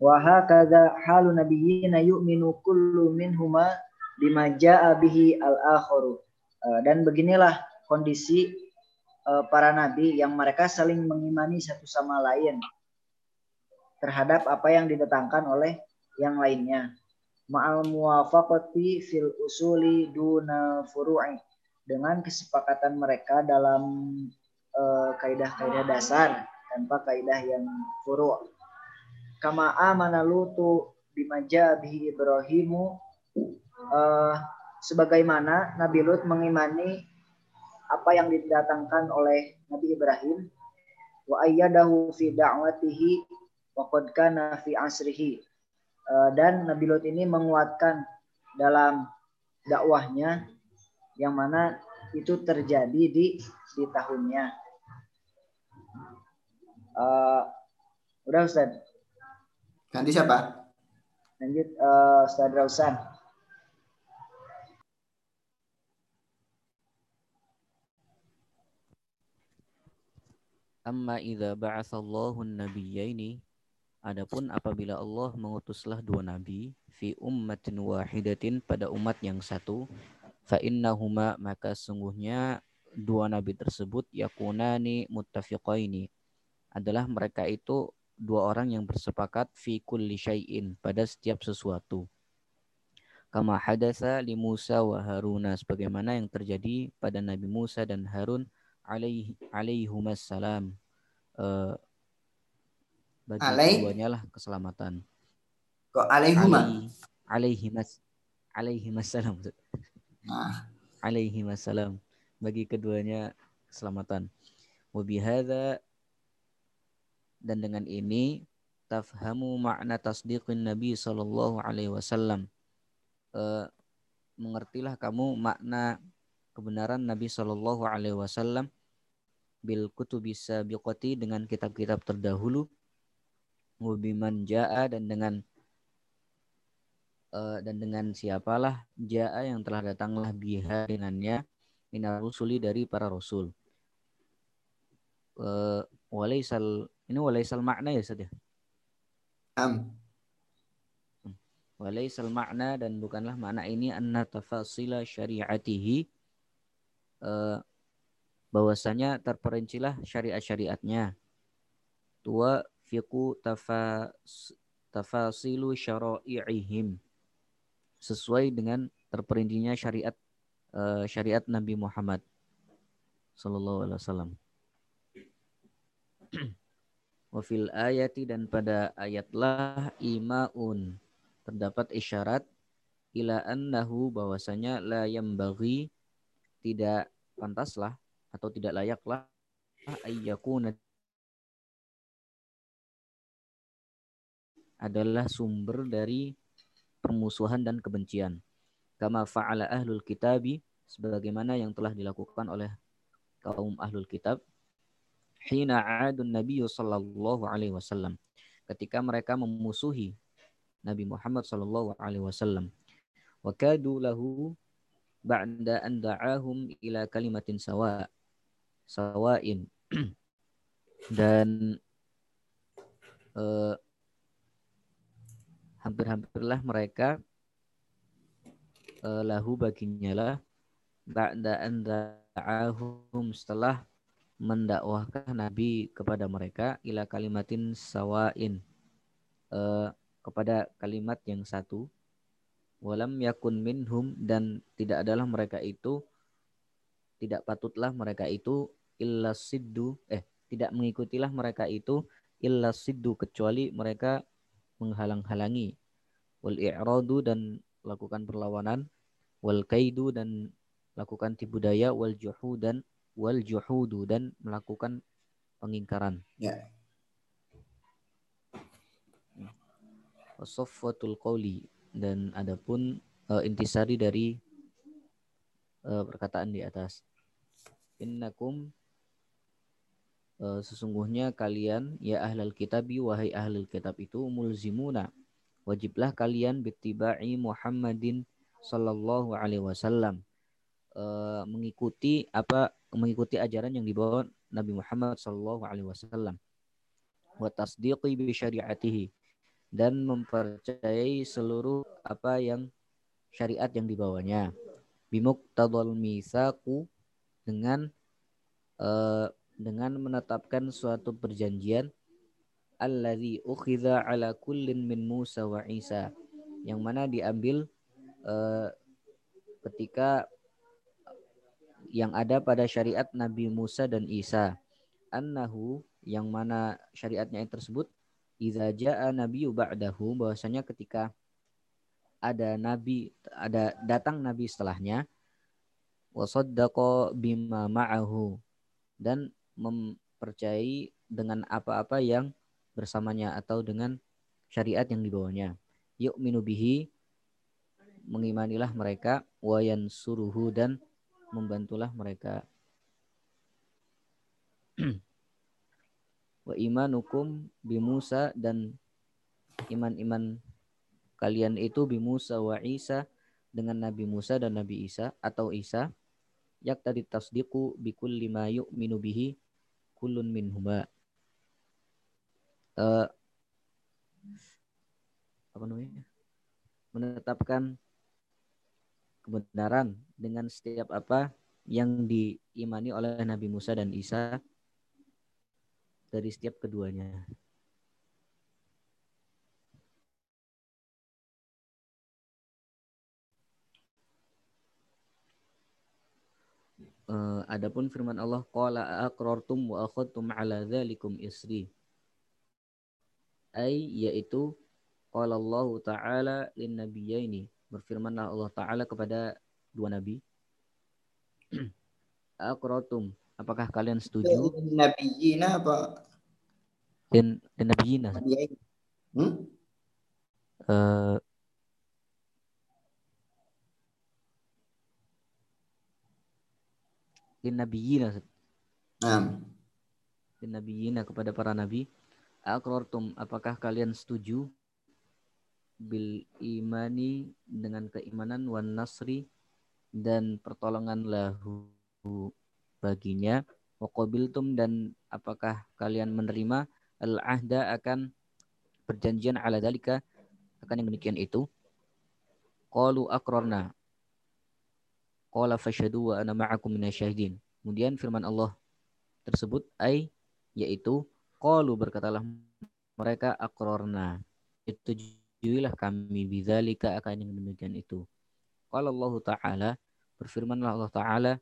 wa hakaza halun nabiyina yu'minu kullu minhuma bima jaa bihi al-akharu Eh, dan beginilah kondisi eh, para nabi yang mereka saling mengimani satu sama lain terhadap apa yang didatangkan oleh yang lainnya. Ma'al muwafaqati fil usuli duna furu'i dengan kesepakatan mereka dalam eh, kaidah-kaidah dasar tanpa kaidah yang furu'. Kama amana lutu bimaja bihi Ibrahimu eh, sebagaimana Nabi Lut mengimani apa yang didatangkan oleh Nabi Ibrahim wa ayyadahu fi da'watihi wa qad kana fi asrihi Eh, dan Nabi Lut ini menguatkan dalam dakwahnya yang mana itu terjadi di di tahunnya. Eh, udah Ustaz. Ganti siapa? Lanjut eh, Ustaz Rausan. Amma idza ba'atsallahu an-nabiyyaini Adapun apabila Allah mengutuslah dua nabi fi ummatin wahidatin pada umat yang satu fa innahuma maka sungguhnya dua nabi tersebut yakunani muttafiqaini adalah mereka itu dua orang yang bersepakat fi kulli syai'in pada setiap sesuatu kama hadasa li Musa wa Haruna sebagaimana yang terjadi pada Nabi Musa dan Harun alaihi alaihimus salam Eh, bagi Alaih? keduanya lah keselamatan. Kok alaihuma? Alaihi alaihi mas alaihi masalam. Nah, Alaihi masalam. Bagi keduanya keselamatan. Wa bihadza dan dengan ini tafhamu makna tasdiqin Nabi sallallahu alaihi wasallam. Eh, mengertilah kamu makna kebenaran Nabi sallallahu alaihi wasallam bil kutubis sabiqati dengan kitab-kitab terdahulu Wabiman ja'a dan dengan eh, dan dengan siapalah ja'a yang telah datanglah biha dengannya minar rusuli dari para rasul. Eh, walaisal ini walaisal makna ya Ustaz ya? am. Walaisal makna dan bukanlah makna ini anna tafasila syariatihi eh, bahwasanya terperincilah syariat-syariatnya. Tua fiqu tafas, tafasilu syara'i'ihim sesuai dengan terperindinya syariat uh, syariat Nabi Muhammad sallallahu alaihi wasallam. Wafil ayati dan pada ayatlah imaun. Terdapat isyarat ila annahu bahwasanya la bagi tidak pantaslah atau tidak layaklah ayyakuna. Adalah sumber dari permusuhan dan kebencian. Kama fa'ala ahlul kitabi sebagaimana yang telah dilakukan oleh kaum ahlul kitab hina adun Nabi sallallahu alaihi wasallam. Ketika mereka memusuhi Nabi Muhammad sallallahu alaihi wasallam. Wa kadu lahu ba'da an da'ahum ila kalimatin sawa sawain. (clears throat) Dan uh, hampir-hampirlah mereka uh, lahu baginya lah ba'da an da'ahum setelah mendakwahkan Nabi kepada mereka ila kalimatin sawain uh, kepada kalimat yang satu walam yakun minhum dan tidak adalah mereka itu tidak patutlah mereka itu illa siddu eh tidak mengikutilah mereka itu illa siddu kecuali mereka menghalang-halangi wal i'radu dan lakukan perlawanan wal kaidu dan lakukan tipu daya wal juhudan wal juhudu dan melakukan pengingkaran. Ya. Wasofwatul qawli dan adapun uh, intisari dari uh, perkataan di atas. Innakum uh, sesungguhnya kalian ya ahlal kitabi wahai ahlul kitab itu mulzimuna wajiblah kalian bittiba'i Muhammadin sallallahu alaihi wasallam uh, mengikuti apa mengikuti ajaran yang dibawa Nabi Muhammad sallallahu alaihi wasallam. Wa tasdiqi bi syariatihi. Dan mempercayai seluruh apa yang syariat yang dibawanya. Bimuqtadal misaku dengan uh, dengan menetapkan suatu perjanjian. Alladzi ukhidha ala kullin min Musa wa Isa. Yang mana diambil uh, ketika yang ada pada syariat Nabi Musa dan Isa annahu yang mana syariatnya yang tersebut idza jaa nabiyyu ba'dahu bahwasanya ketika ada nabi ada datang nabi setelahnya wasaddaqa bima ma'ahu dan mempercayai dengan apa-apa yang bersamanya atau dengan syariat yang dibawanya. Yuk minubihi mengimanilah mereka wayan suruhu dan membantulah mereka. (clears throat) Wa imanukum bi Musa dan iman-iman kalian itu bi Musa wa Isa dengan Nabi Musa dan Nabi Isa atau Isa. Yak tadi tasdiqu bi kulli ma yu'minu bihi kullun minhuma. Uh, apa namanya? Menetapkan kebenaran dengan setiap apa yang diimani oleh Nabi Musa dan Isa dari setiap keduanya. Uh, adapun firman Allah qala aqrartum wa akhadtum ala dzalikum isri ay yaitu qala Allah taala lin nabiyyaini berfirmanlah Allah taala kepada dua nabi. (clears throat) Aqratum apakah kalian setuju? Nabiyina apa? Dan dan nabiyina. Hmm? uh, lin nabiyina. Nah. Lin nabiyina kepada para nabi. Akrortum, apakah kalian setuju bil imani dengan keimanan wan nasri dan pertolongan lahu baginya. Waqabiltum dan apakah kalian menerima? Al ahda akan perjanjian ala dalika akan yang demikian itu. Qalu akrorna qala fashhadu wa ana ma'akum minasyahidin kemudian firman Allah tersebut ai yaitu Qalu berkatalah mereka akrorna. Itu menyetujuilah kami bidzalika akan yang demikian itu. Qala Allah Ta'ala berfirmanlah Allah Ta'ala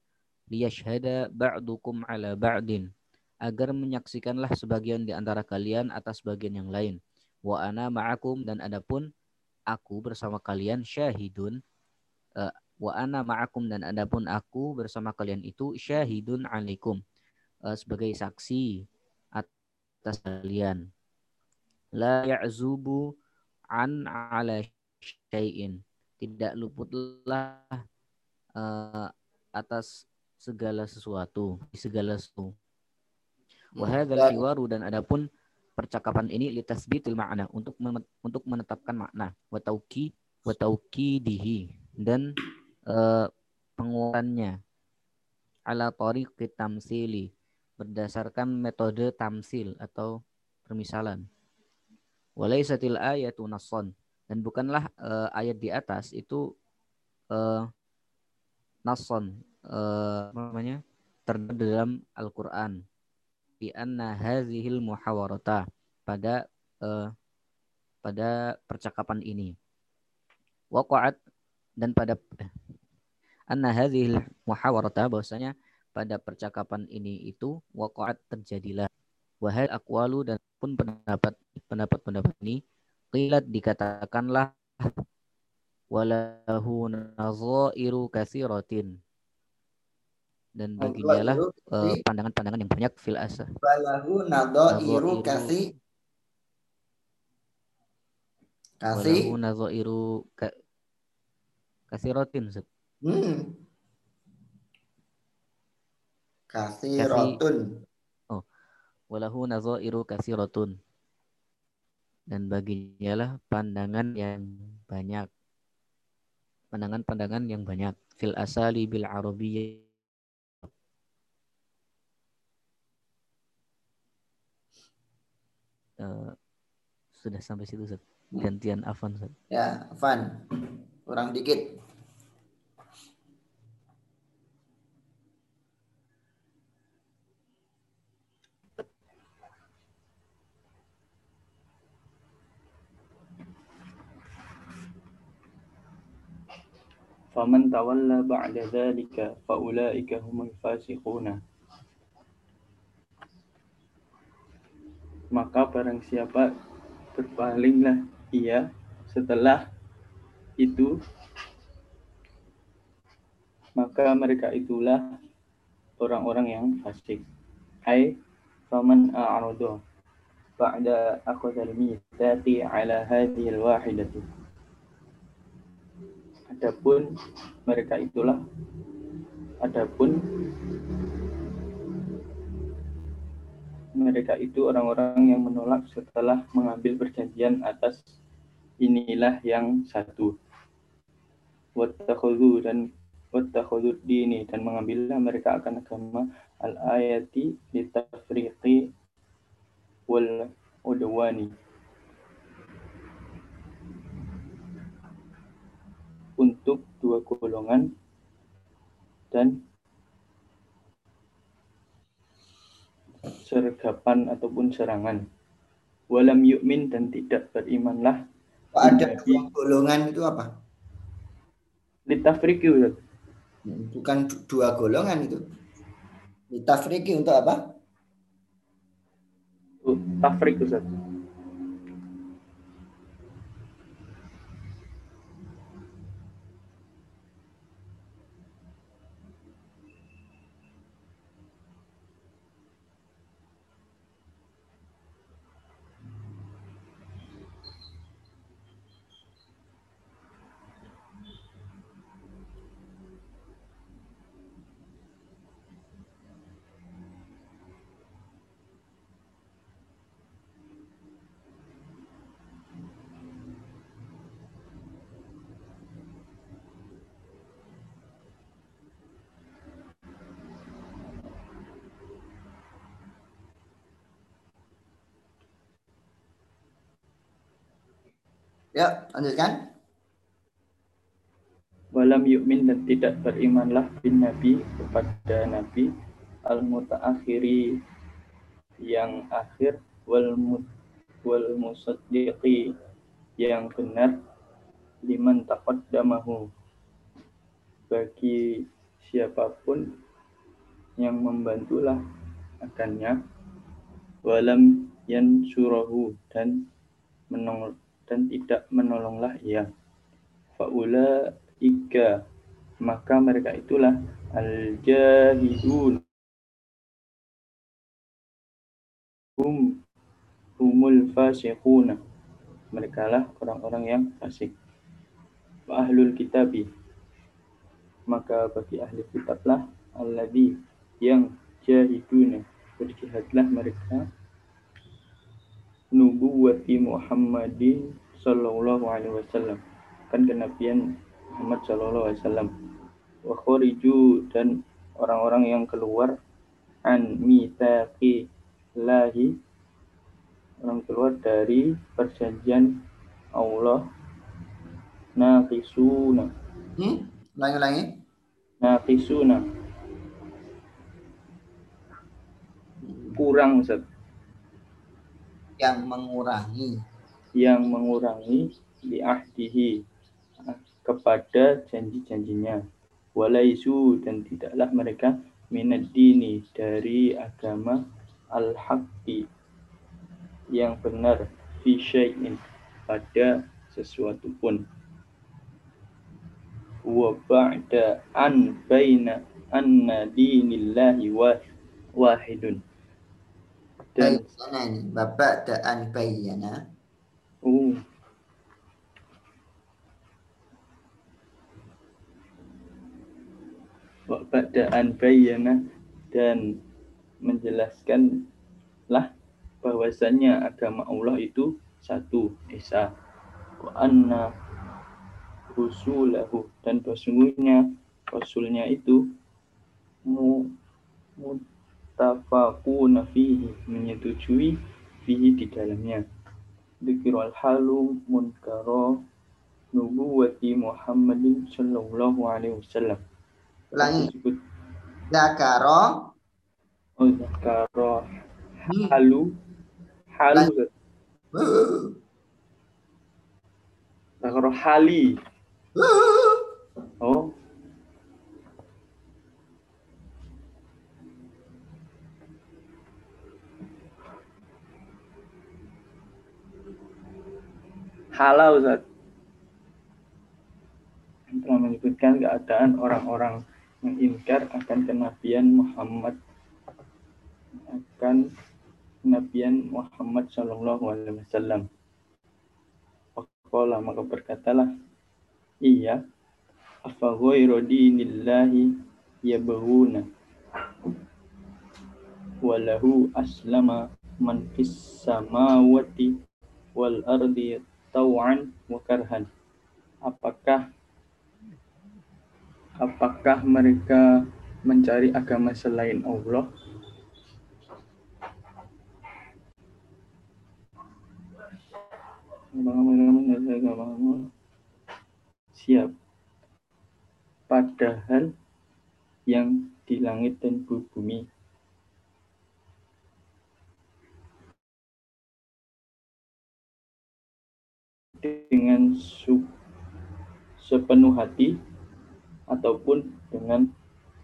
liyashhada ba'dukum ala ba'din agar menyaksikanlah sebagian di antara kalian atas bagian yang lain. Wa ana ma'akum dan adapun aku bersama kalian syahidun uh, wa ana ma'akum dan adapun aku bersama kalian itu syahidun alaikum uh, sebagai saksi atas kalian. La ya'zubu an ala syai'in. Tidak luputlah uh, atas segala sesuatu, di segala sesuatu. Wahadal hiwaru dan adapun percakapan ini litasbitil makna untuk untuk menetapkan makna wa tauki wa dihi dan uh, penguatannya ala tariqi tamsili berdasarkan metode tamsil atau permisalan. Walaisatil ayatu nasson dan bukanlah uh, ayat di atas itu uh, nasson uh, namanya terdapat dalam Al-Qur'an. Bi anna hadhil muhawarata. Pada uh, pada percakapan ini. Waqa'at dan pada eh, anna hadhil muhawarata bahwasanya pada percakapan ini itu waqa'at terjadilah. Wahai aqwalu dan pun pendapat pendapat-pendapat ini qilat dikatakanlah walahu nazairu katsiratin dan baginya lah uh, pandangan-pandangan yang banyak fil asa. Walahu nadhairu kasi kasi Walahu nadhairu ka, kasirotin. Hmm. Kasirotun. Walahu nadhairu kasirotun. Dan baginya lah pandangan yang banyak. Pandangan-pandangan yang banyak. Fil asali bil arabiyyah uh, sudah sampai situ Zat. Gantian Afan Zat. Ya, Afan. Kurang dikit. Faman tawalla ba'da dzalika faulaika humul fasiquna. maka barang siapa berpalinglah ia setelah itu maka mereka itulah orang-orang yang fasik. Hai faman a'radu ba'da akhadhal mitsaqi ala hadhihi al-wahidati. Adapun mereka itulah adapun mereka itu orang-orang yang menolak setelah mengambil perjanjian atas inilah yang satu. Wattakhudhu dan wattakhudhu dini dan mengambillah mereka akan agama al-ayati litafriqi wal udwani. Untuk dua golongan dan sergapan ataupun serangan. Walam yu'min dan tidak berimanlah. Ada dua golongan itu apa? Litafriki Bukan dua golongan itu. Litafriki untuk apa? Tafrik Ustaz. Ya, lanjutkan. Walam yu'min dan tidak berimanlah bin Nabi kepada Nabi al-mutaakhiri yang akhir wal mut wal yang benar liman taqaddamahu bagi siapa pun yang membantulah akannya walam yan surahu dan menong dan tidak menolonglah ia. Faula ika maka mereka itulah al jahidun hum humul fasiquna mereka lah orang-orang yang fasik. Ahlul kitabi. Maka bagi ahli kitablah alladhi yang jahiduna berjihadlah mereka nubuwati Muhammadin sallallahu alaihi wasallam. Kan kenabian Muhammad sallallahu alaihi wasallam. Wa khariju dan orang-orang yang keluar an mitaqi lahi orang keluar dari perjanjian Allah. Naqisuna. Hmm? ulangi-ulangi. Naqisuna. Kurang Ustaz yang mengurangi. Yang mengurangi di ahdihi kepada janji-janjinya. Walaisu dan tidaklah mereka minad dini dari agama al-haqqi yang benar fi syai'in pada sesuatu pun. Wa ba'da an baina anna dinillahi wahidun dan bayyana ini bapak da'an bayyana uh, bapak da'an bayyana dan menjelaskanlah bahwasanya agama Allah itu satu esa wa anna rusulahu. Dan sesungguhnya rasulnya itu mu, mu tafaquna fihi menyetujui fihi di dalamnya. Al halu munkara nubuwati Muhammadin sallallahu alaihi wasallam. Ulangi zakaro. Oh zakaro. Halu. Halu. Zakaro hali oh halal Ustaz. Telah menyebutkan keadaan orang-orang yang ingkar akan kenabian Muhammad akan kenabian Muhammad Shallallahu Alaihi Wasallam. Waqala maka berkatalah iya afa ghairu dinillahi yabghuna walahu aslama man fis samawati wal ardi tau'an wa karhan. Apakah apakah mereka mencari agama selain Allah? Siap. Padahal yang di langit dan bumi dengan sepenuh hati ataupun dengan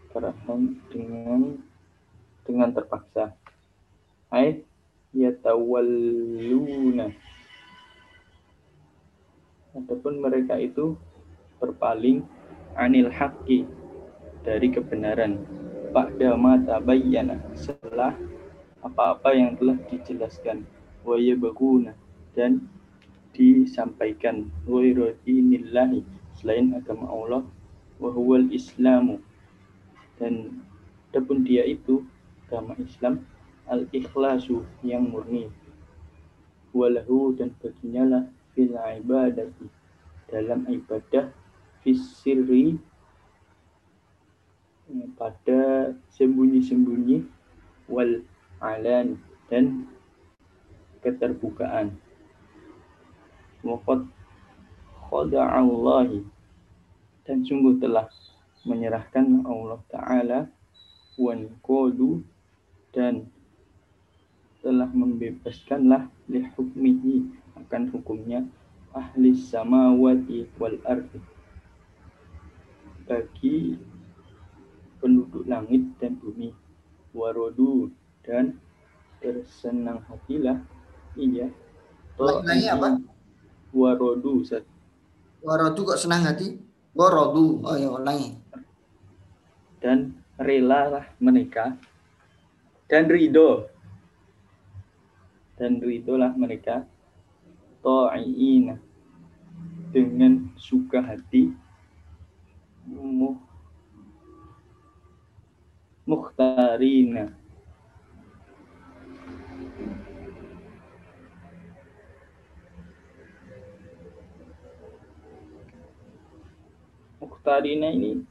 kerahan dengan dengan terpaksa. Ai yatawalluna. Ataupun mereka itu berpaling anil haqqi dari kebenaran. Ba'da ma tabayyana setelah apa-apa yang telah dijelaskan. Wa dan disampaikan. Ghairu dinillahi selain agama Allah wa huwal islamu dan adapun dia itu agama Islam al ikhlasu yang murni. Walahu dan baginya lah fil ibadati dalam ibadah fis sirri pada sembunyi-sembunyi wal alan dan keterbukaan waqad khada'allahi dan sungguh telah menyerahkan Allah Ta'ala wan kodu dan telah membebaskanlah li hukmihi akan hukumnya ahli samawati wal ardi bagi penduduk langit dan bumi warodu dan bersenang hatilah iya Lagi apa? Warodu Ustaz. Warodu kok senang hati? Warodu. Oh ya ulangi. dan relalah mereka dan ridho dan ridholah mereka ta'iina dengan suka hati mu mukhtarina mukhtarina ini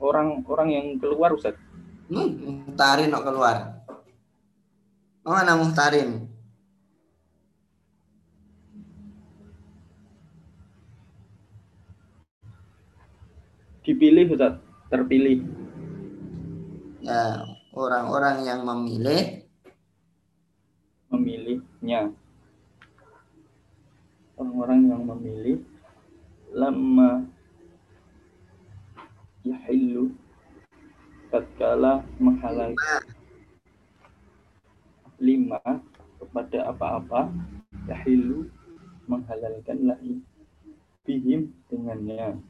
orang-orang yang keluar Ustaz. Hmm, muhtarin kok keluar. Oh, mana muhtarin? dipilih Ustaz. Terpilih. Ya, orang-orang yang memilih. Memilihnya. Orang-orang yang memilih. Lama yahillu tatkala menghalalkan lima kepada apa-apa yahillu menghalalkan lahi bihim dengannya.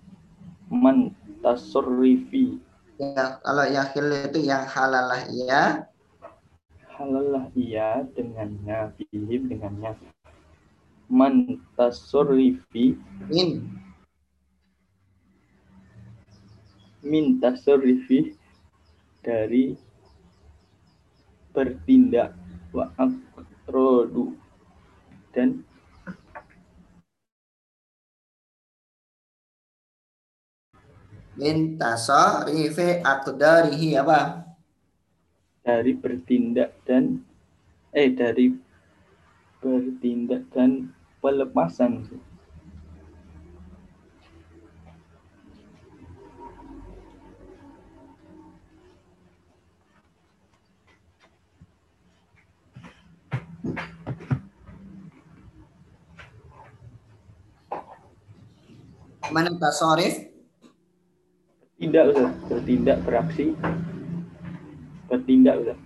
Man tasorrifi. Ya kalau yakhil itu yang halal lah ya halallah ia dengannya bihim dengannya. Man tasorrifi. Min min tasarrufi dari bertindak wa akrodu dan min tasarifi aqdarihi apa? dari bertindak dan eh dari bertindak dan pelepasan Mana tasarif? tidak Ustaz. bertindak beraksi bertindak Ustaz.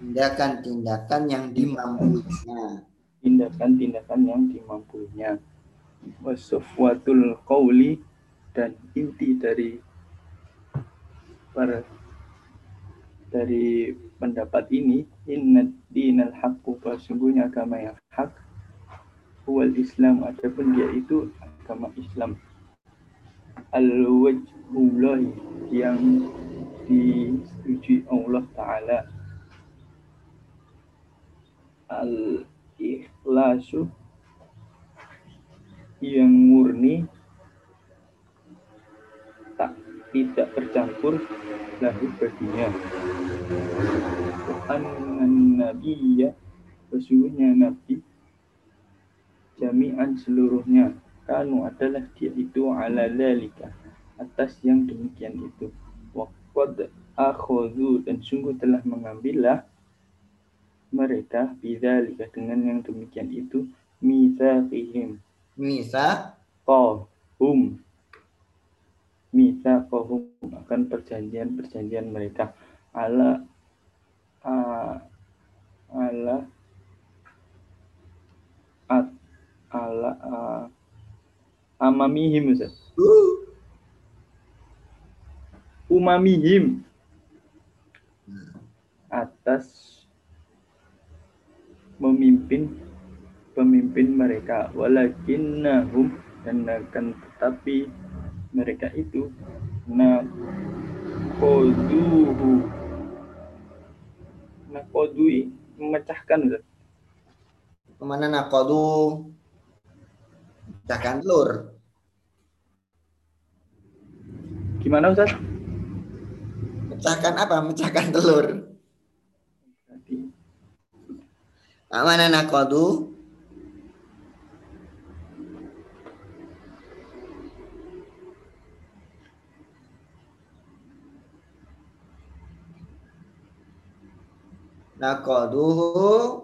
Tindakan-tindakan yang dimampuinya. tindakan-tindakan yang dimampuinya wasofwatul qauli dan inti dari per dari pendapat ini inna dinal haqqu sesungguhnya agama yang hak huwal islam adapun dia itu agama Islam. Al wajhullah yang disetujui Allah taala. Al ikhlasu yang murni tak tidak bercampur lahu baginya anan nabiyya sesungguhnya nabi jami'an seluruhnya. Kanu adalah dia itu ala lalika atas yang demikian itu. Waqad akhadhu dan sungguh telah mengambillah mereka bidzalika dengan yang demikian itu mitsaqihim. Misa qahum mitsaqahum akan perjanjian-perjanjian mereka. Ala ala at ala a- amamihim Ustaz. umamihim. Atas memimpin pemimpin mereka. Walakinnahum dan akan tetapi mereka itu nakoduhu nakodui memecahkan Ustaz. ke mana nakodu? Pecahkan telur. gimana Ustaz? Pecahkan apa? Pecahkan telur. Tadi Mana nakodu? Nakoduhu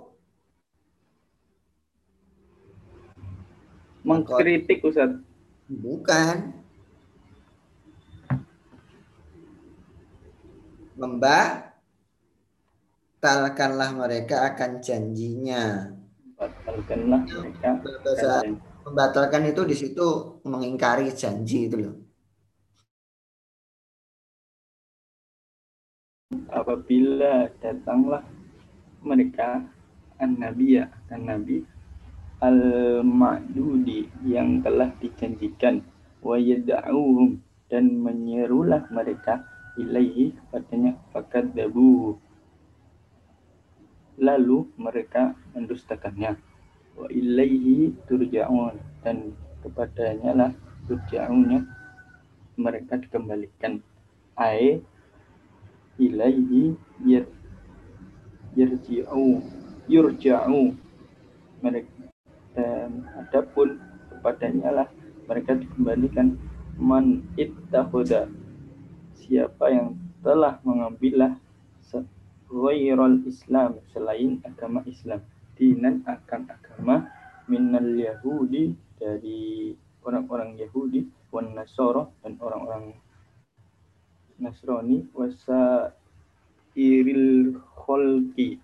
Mengkritik Ustaz. Bukan. Membatalkanlah mereka akan janjinya. Batalkanlah mereka. Membatalkan itu di situ mengingkari janji itu loh. Apabila datanglah mereka an-nabiya dan nabi al-ma'dudi yang telah dijanjikan wa yad'uhum dan menyerulah mereka ilaihi padanya fakat dabu lalu mereka mendustakannya. Wa ilaihi turja'un dan kepadanya lah turja'unnya mereka dikembalikan. Ai ilaihi yar yarji'u yurja'u mereka dan adapun kepadanya lah mereka dikembalikan. Man ittakhudha siapa yang telah mengambillah ghairul Islam selain agama Islam dinan akan agama minal Yahudi dari orang-orang Yahudi wan Nasara dan orang-orang Nasrani wasa iril kholki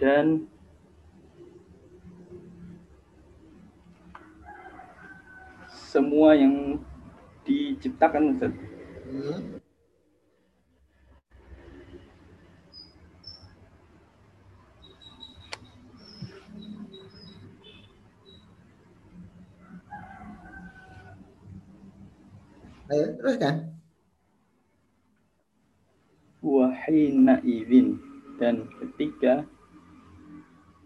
dan semua yang diciptakan Ustaz. Hmm. Ayo teruskan. Wahina idin dan ketika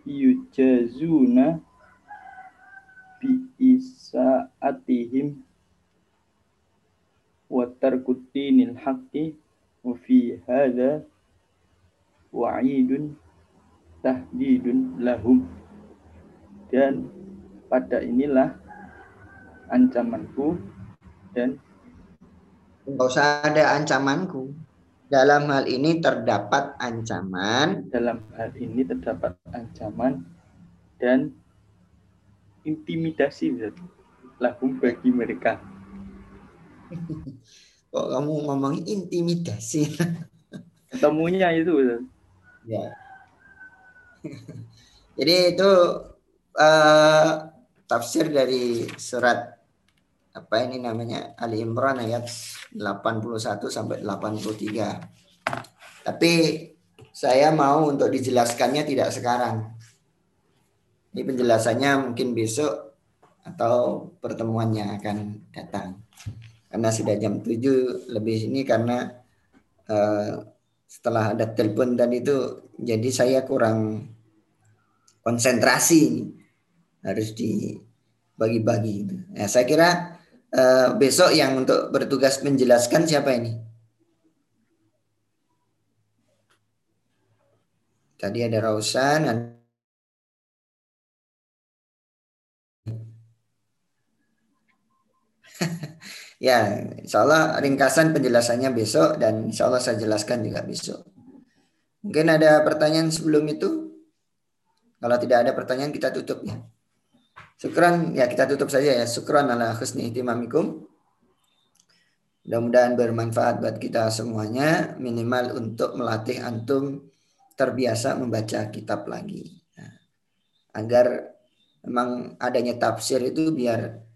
yujazuna bi isaatihim wa tarkutinil haqqi wa fi hadha wa'idun tahdidun lahum dan pada inilah ancamanku dan Enggak usah ada ancamanku. Dalam hal ini terdapat ancaman dalam hal ini terdapat ancaman dan intimidasi lahum bagi mereka (laughs) kok kamu ngomongin intimidasi. (laughs) ketemunya itu ya. (laughs) Jadi itu eh, tafsir dari surat apa ini namanya Ali Imran ayat 81 sampai 83. Tapi saya mau untuk dijelaskannya tidak sekarang. Ini penjelasannya mungkin besok atau pertemuannya akan datang. Karena sudah jam 7 lebih ini karena eh, setelah ada telepon tadi itu jadi saya kurang konsentrasi harus dibagi-bagi. Nah, saya kira eh, besok yang untuk bertugas menjelaskan siapa ini? Tadi ada Rausan, (laughs) Ya, insya Allah ringkasan penjelasannya besok dan insya Allah saya jelaskan juga besok. Mungkin ada pertanyaan sebelum itu? Kalau tidak ada pertanyaan kita tutup ya. Syukran, ya kita tutup saja ya. Syukran ala husni ihtimamikum. Mudah-mudahan bermanfaat buat kita semuanya. Minimal untuk melatih antum terbiasa membaca kitab lagi. Nah, agar memang adanya tafsir itu biar